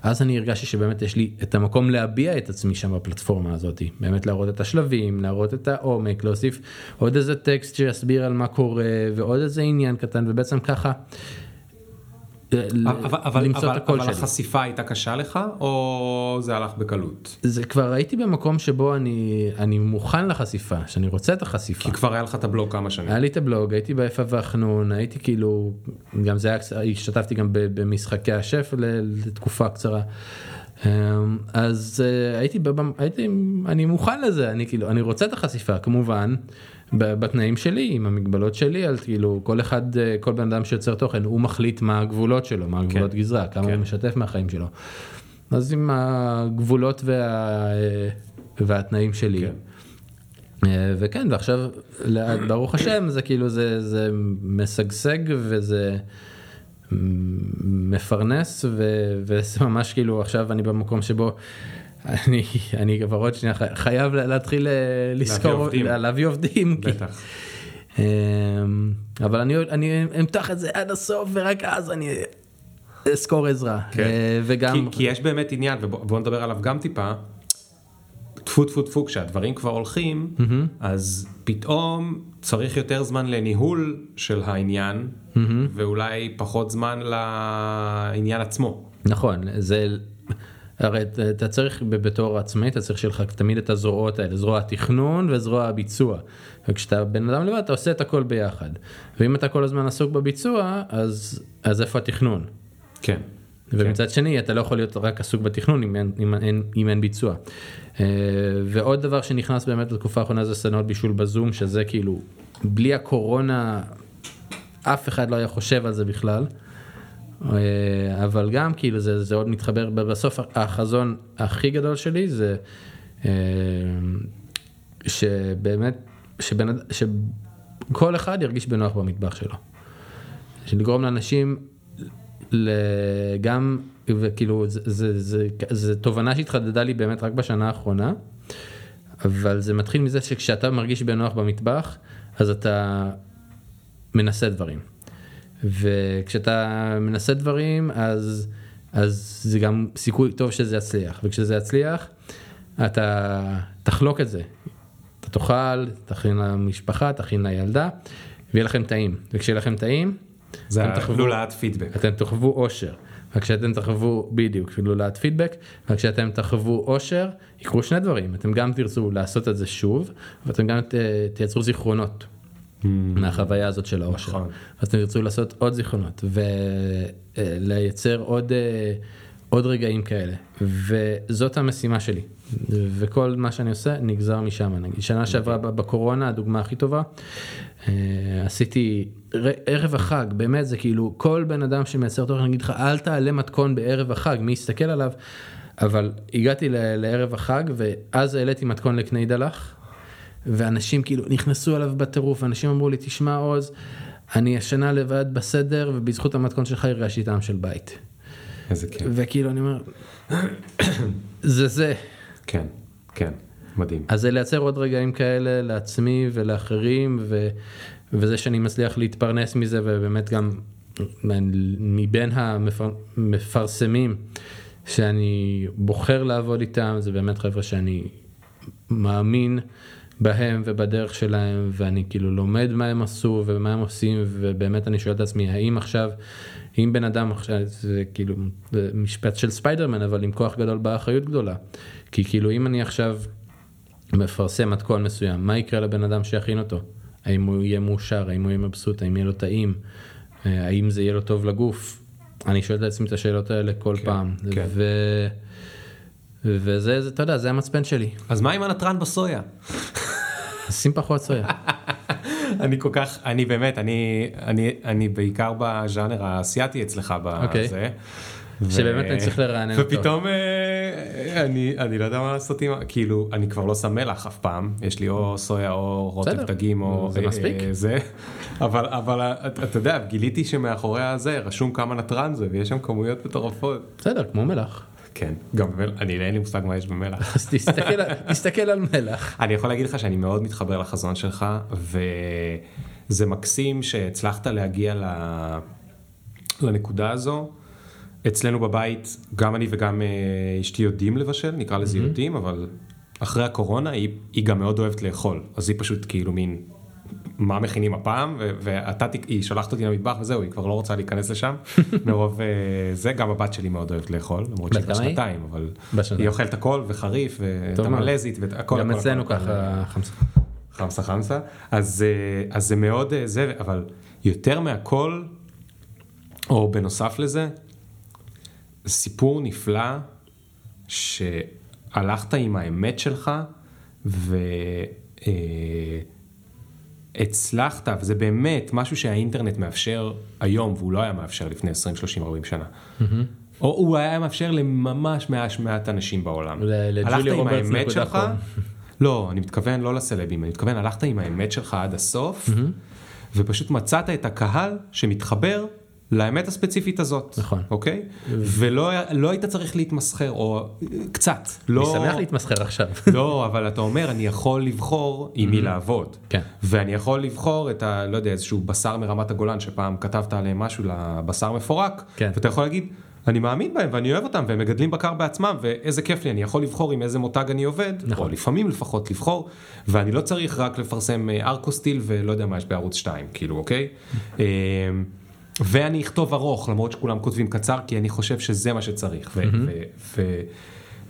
אז אני הרגשתי שבאמת יש לי את המקום להביע את עצמי שם בפלטפורמה הזאת. באמת להראות את השלבים להראות את העומק להוסיף עוד איזה טקסט שיסביר על מה קורה ועוד איזה עניין קטן ובעצם ככה אבל, אבל, למצוא אבל, את הקול אבל שלי. החשיפה הייתה קשה לך, או זה הלך בקלות? זה כבר הייתי במקום שבו אני אני מוכן לחשיפה שאני רוצה את החשיפה. כי כבר היה לך את הבלוג כמה שנים. היה לי את הבלוג הייתי באיפה החנון הייתי כאילו גם זה היה השתתפתי גם במשחקי השף לתקופה קצרה. אמ, אז אה, הייתי הייתי אני מוכן לזה אני כאילו אני רוצה את החשיפה כמובן בתנאים שלי עם המגבלות שלי על כאילו כל אחד אה, כל בן אדם שיוצר תוכן הוא מחליט מה הגבולות שלו מה הגבולות גזרה כמה כן. הוא משתף מהחיים שלו. אז עם הגבולות וה, אה, והתנאים שלי. כן. אה, וכן ועכשיו ברוך השם זה כאילו זה זה משגשג וזה מפרנס ו- וזה ממש כאילו עכשיו אני במקום שבו אני אני כבר עוד שנייה חי- חייב לה- להתחיל אה, לזכור עובדים. לה- להביא עובדים כי- בטח. אה, אבל אני אני אמתח את זה עד הסוף ורק אז אני אזכור עזרה כן. אה, וגם כי, כי יש באמת עניין, ובוא נדבר עליו גם טיפה, טפו טפו טפו, כשהדברים כבר הולכים, אז פתאום צריך יותר זמן לניהול של העניין, ואולי פחות זמן לעניין עצמו. נכון זה הרי אתה- צריך בתור עצמאי אתה צריך שיהיה לך תמיד את הזרועות האלה זרוע התכנון וזרוע הביצוע וכשאתה בן אדם לבד אתה עושה את הכל ביחד ואם אתה כל הזמן עסוק בביצוע אז אז איפה התכנון כן. ומצד שני אתה לא יכול להיות רק עסוק בתכנון אם אין, אם אין, אם אין ביצוע. אה, ועוד דבר שנכנס באמת בתקופה האחרונה זה סדנאות בישול בזום שזה כאילו בלי הקורונה אף אחד לא היה חושב על זה בכלל. אה, אבל גם כאילו זה, זה עוד מתחבר בסוף החזון הכי גדול שלי זה אה, שבאמת שבן, שכל אחד ירגיש בנוח במטבח שלו. שלגרום לאנשים גם וכאילו זה, זה, זה, זה תובנה שהתחדדה לי באמת רק בשנה האחרונה אבל זה מתחיל מזה שכשאתה מרגיש בנוח במטבח אז אתה מנסה דברים וכשאתה מנסה דברים אז אז זה גם סיכוי טוב שזה יצליח. וכשזה יצליח אתה תחלוק את זה. אתה תאכל תכין למשפחה תכין לילדה ויהיה לכם טעים. וכשיהיה לכם טעים זה לולאת פידבק. אתם תחוו אושר. וכשאתם תחוו בדיוק לולאת פידבק. וכשאתם תחוו אושר יקרו שני דברים. אתם גם תרצו לעשות את זה שוב ואתם גם ת- תייצרו זיכרונות מהחוויה הזאת של האושר. נכון. אז אתם תרצו לעשות עוד זיכרונות ולייצר עוד אה, עוד רגעים כאלה. וזאת המשימה שלי. וכל מה שאני עושה נגזר משם. נגיד שנה שעברה ב- בקורונה הדוגמה הכי טובה אה, עשיתי ערב החג. באמת זה כאילו כל בן אדם שמייצר תוכן יגיד לך אל תעלה מתכון בערב החג מי יסתכל עליו? אבל הגעתי לערב החג ואז העליתי מתכון לקני דלח ואנשים כאילו נכנסו אליו בטירוף אנשים אמרו לי תשמע עוז אני השנה לבד בסדר ובזכות המתכון שלך הרגשתי טעם של בית. איזה כיף. וכאילו אני אומר זה זה כן, כן, מדהים. אז זה לייצר עוד רגעים כאלה לעצמי ולאחרים ו, וזה שאני מצליח להתפרנס מזה ובאמת גם מבין המפרסמים שאני בוחר לעבוד איתם זה באמת חבר'ה שאני מאמין בהם ובדרך שלהם ואני כאילו לומד מה הם עשו ומה הם עושים ובאמת אני שואל את עצמי האם עכשיו אם בן אדם עכשיו זה כאילו זה משפט של ספיידרמן אבל עם כוח גדול באה אחריות גדולה. כי כאילו אם אני עכשיו מפרסם מתכון מסוים מה יקרה לבן אדם שיכין אותו? האם הוא יהיה מאושר? האם הוא יהיה מבסוט? האם יהיה לו טעים? אה, האם זה יהיה לו טוב לגוף? אני שואל את עצמי את השאלות האלה כל כן, פעם. כן. ו... וזה זה, אתה יודע זה המצפן שלי. אז מה עם הנתרן בסויה? שים פחות סויה. אני כל כך, אני באמת, אני, אני, אני בעיקר בז'אנר האסייתי אצלך אוקיי. בזה. שבאמת אני צריך לרענן אותו. ופתאום אה, אני, אני לא יודע מה לעשות עם, כאילו, אני כבר לא שם מלח אף פעם, יש לי או סויה או רוטב דגים או זה אה, מספיק. אה, זה, אבל, אבל אה, אתה אתה יודע, גיליתי שמאחורי הזה רשום כמה נתרן זה ויש שם כמויות מטורפות. בסדר כמו מלח. כן, גם אני אין לי מושג מה יש במלח. אז תסתכל, על מלח. אני יכול להגיד לך שאני מאוד מתחבר לחזון שלך וזה מקסים שהצלחת להגיע ל... לנקודה הזו. אצלנו בבית גם אני וגם אה, אשתי יודעים לבשל נקרא לזה יודעים אבל אחרי הקורונה היא, היא גם מאוד אוהבת לאכול אז היא פשוט כאילו מין מה מכינים הפעם, ו- ואתה, היא שולחת אותי למטבח וזהו, היא כבר לא רוצה להיכנס לשם, מרוב אה, זה, גם הבת שלי מאוד אוהבת לאכול, למרות שהיא היא? שנתיים, אבל בת שנתיים. היא אוכלת הכל וחריף, ואת. המלזית, גם הכל, אצלנו הכל, הכל. ככה חמסה. חמסה חמסה, אז, אה, אז זה מאוד אה, זה, אבל יותר מהכל, או בנוסף לזה, סיפור נפלא שהלכת עם האמת שלך והצלחת, וזה באמת משהו שהאינטרנט מאפשר היום והוא לא היה מאפשר לפני 20, 30, 40 שנה. או הוא היה מאפשר לממש מעט מעט אנשים בעולם. הלכת עם האמת שלך. לא, אני מתכוון לא לסלבים, אני מתכוון הלכת עם האמת שלך עד הסוף, ופשוט מצאת את הקהל שמתחבר לאמת הספציפית הזאת. נכון. אוקיי? ולא לא היית צריך להתמסחר, או קצת. אני לא, שמח להתמסחר עכשיו. לא, אבל אתה אומר, אני יכול לבחור עם מי לעבוד. כן. ואני יכול לבחור את ה... לא יודע, איזשהו בשר מרמת הגולן, שפעם כתבת עליהם משהו לבשר מפורק, כן. ואתה יכול להגיד, אני מאמין בהם ואני אוהב אותם, והם מגדלים בקר בעצמם, ואיזה כיף לי, אני יכול לבחור עם איזה מותג אני עובד, נכון. או לפעמים לפחות לבחור, ואני לא צריך רק לפרסם אה, ארקוסטיל ולא יודע מה יש בערוץ 2, כאילו, אוקיי? ואני אכתוב ארוך, למרות שכולם כותבים קצר, כי אני חושב שזה מה שצריך. ו- ו- ו-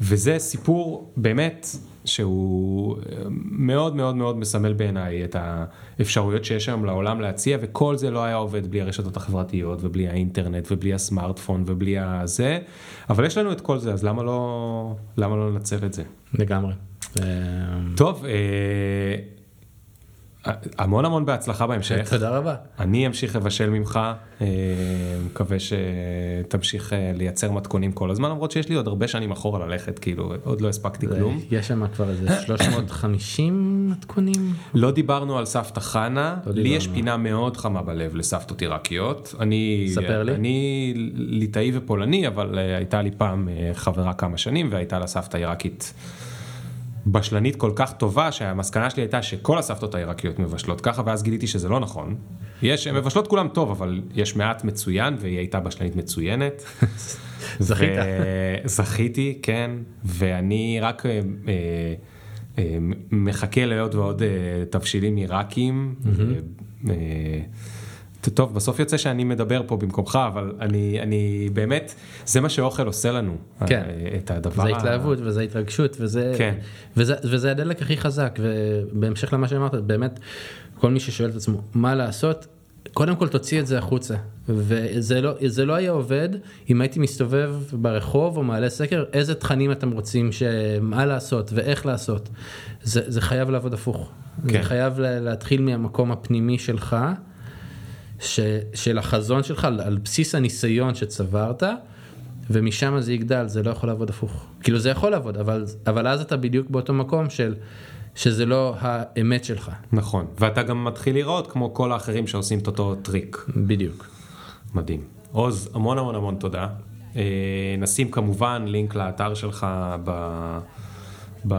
וזה סיפור באמת שהוא אה, מאוד מאוד מאוד מסמל בעיניי את האפשרויות שיש היום לעולם להציע, וכל זה לא היה עובד בלי הרשתות החברתיות ובלי האינטרנט ובלי הסמארטפון ובלי הזה, אבל יש לנו את כל זה, אז למה לא, למה לא לנצל את זה? לגמרי. אה, טוב, אה, המון המון בהצלחה בהמשך. תודה רבה. אני אמשיך לבשל ממך, אה, מקווה שתמשיך אה, לייצר מתכונים כל הזמן, למרות שיש לי עוד הרבה שנים אחורה ללכת, כאילו, עוד לא הספקתי כלום. יש שם כבר איזה 350 מתכונים. לא דיברנו על סבתא חנה, לא לי. יש פינה מאוד חמה בלב לסבתות עיראקיות. אני, ספר לי. אני ליטאי ופולני, אבל אה, הייתה לי פעם אה, חברה כמה שנים, והייתה לה סבתא עיראקית בשלנית כל כך טובה, שהמסקנה שלי הייתה שכל הסבתות העיראקיות מבשלות ככה, ואז גיליתי שזה לא נכון. יש, הן מבשלות כולם טוב, אבל יש מעט מצוין, והיא הייתה בשלנית מצוינת. זכית. זכיתי, כן, ואני רק אה, אה, אה, מחכה לעוד ועוד אה, תבשילים עיראקים. אה, אה, טוב, בסוף יוצא שאני מדבר פה במקומך, אבל אני, אני באמת, זה מה שאוכל עושה לנו. כן. אה, את הדבר. זה התלהבות וזה התרגשות וזה, כן. וזה, וזה הדלק הכי חזק ובהמשך למה שאמרת באמת כל מי ששואל את עצמו מה לעשות קודם כל תוציא את זה החוצה וזה לא זה לא היה עובד אם הייתי מסתובב ברחוב או מעלה סקר איזה תכנים אתם רוצים שמה לעשות ואיך לעשות זה, זה חייב לעבוד הפוך כן. זה חייב לה- להתחיל מהמקום הפנימי שלך ש, של החזון שלך על, על בסיס הניסיון שצברת ומשם זה יגדל זה לא יכול לעבוד הפוך כאילו זה יכול לעבוד אבל אבל אז אתה בדיוק באותו מקום של שזה לא האמת שלך נכון, ואתה גם מתחיל לראות כמו כל האחרים שעושים את אותו טריק. בדיוק. מדהים. עוז, המון המון המון תודה. אה, נשים כמובן לינק לאתר שלך ב... ב...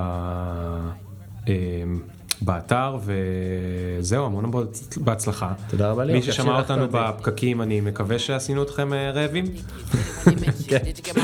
באתר, וזהו, המון בהצלחה. תודה רבה, ליאור, מי ששמע אותנו. בפקקים, אני מקווה שעשינו אתכם אה, רעבים. Did you get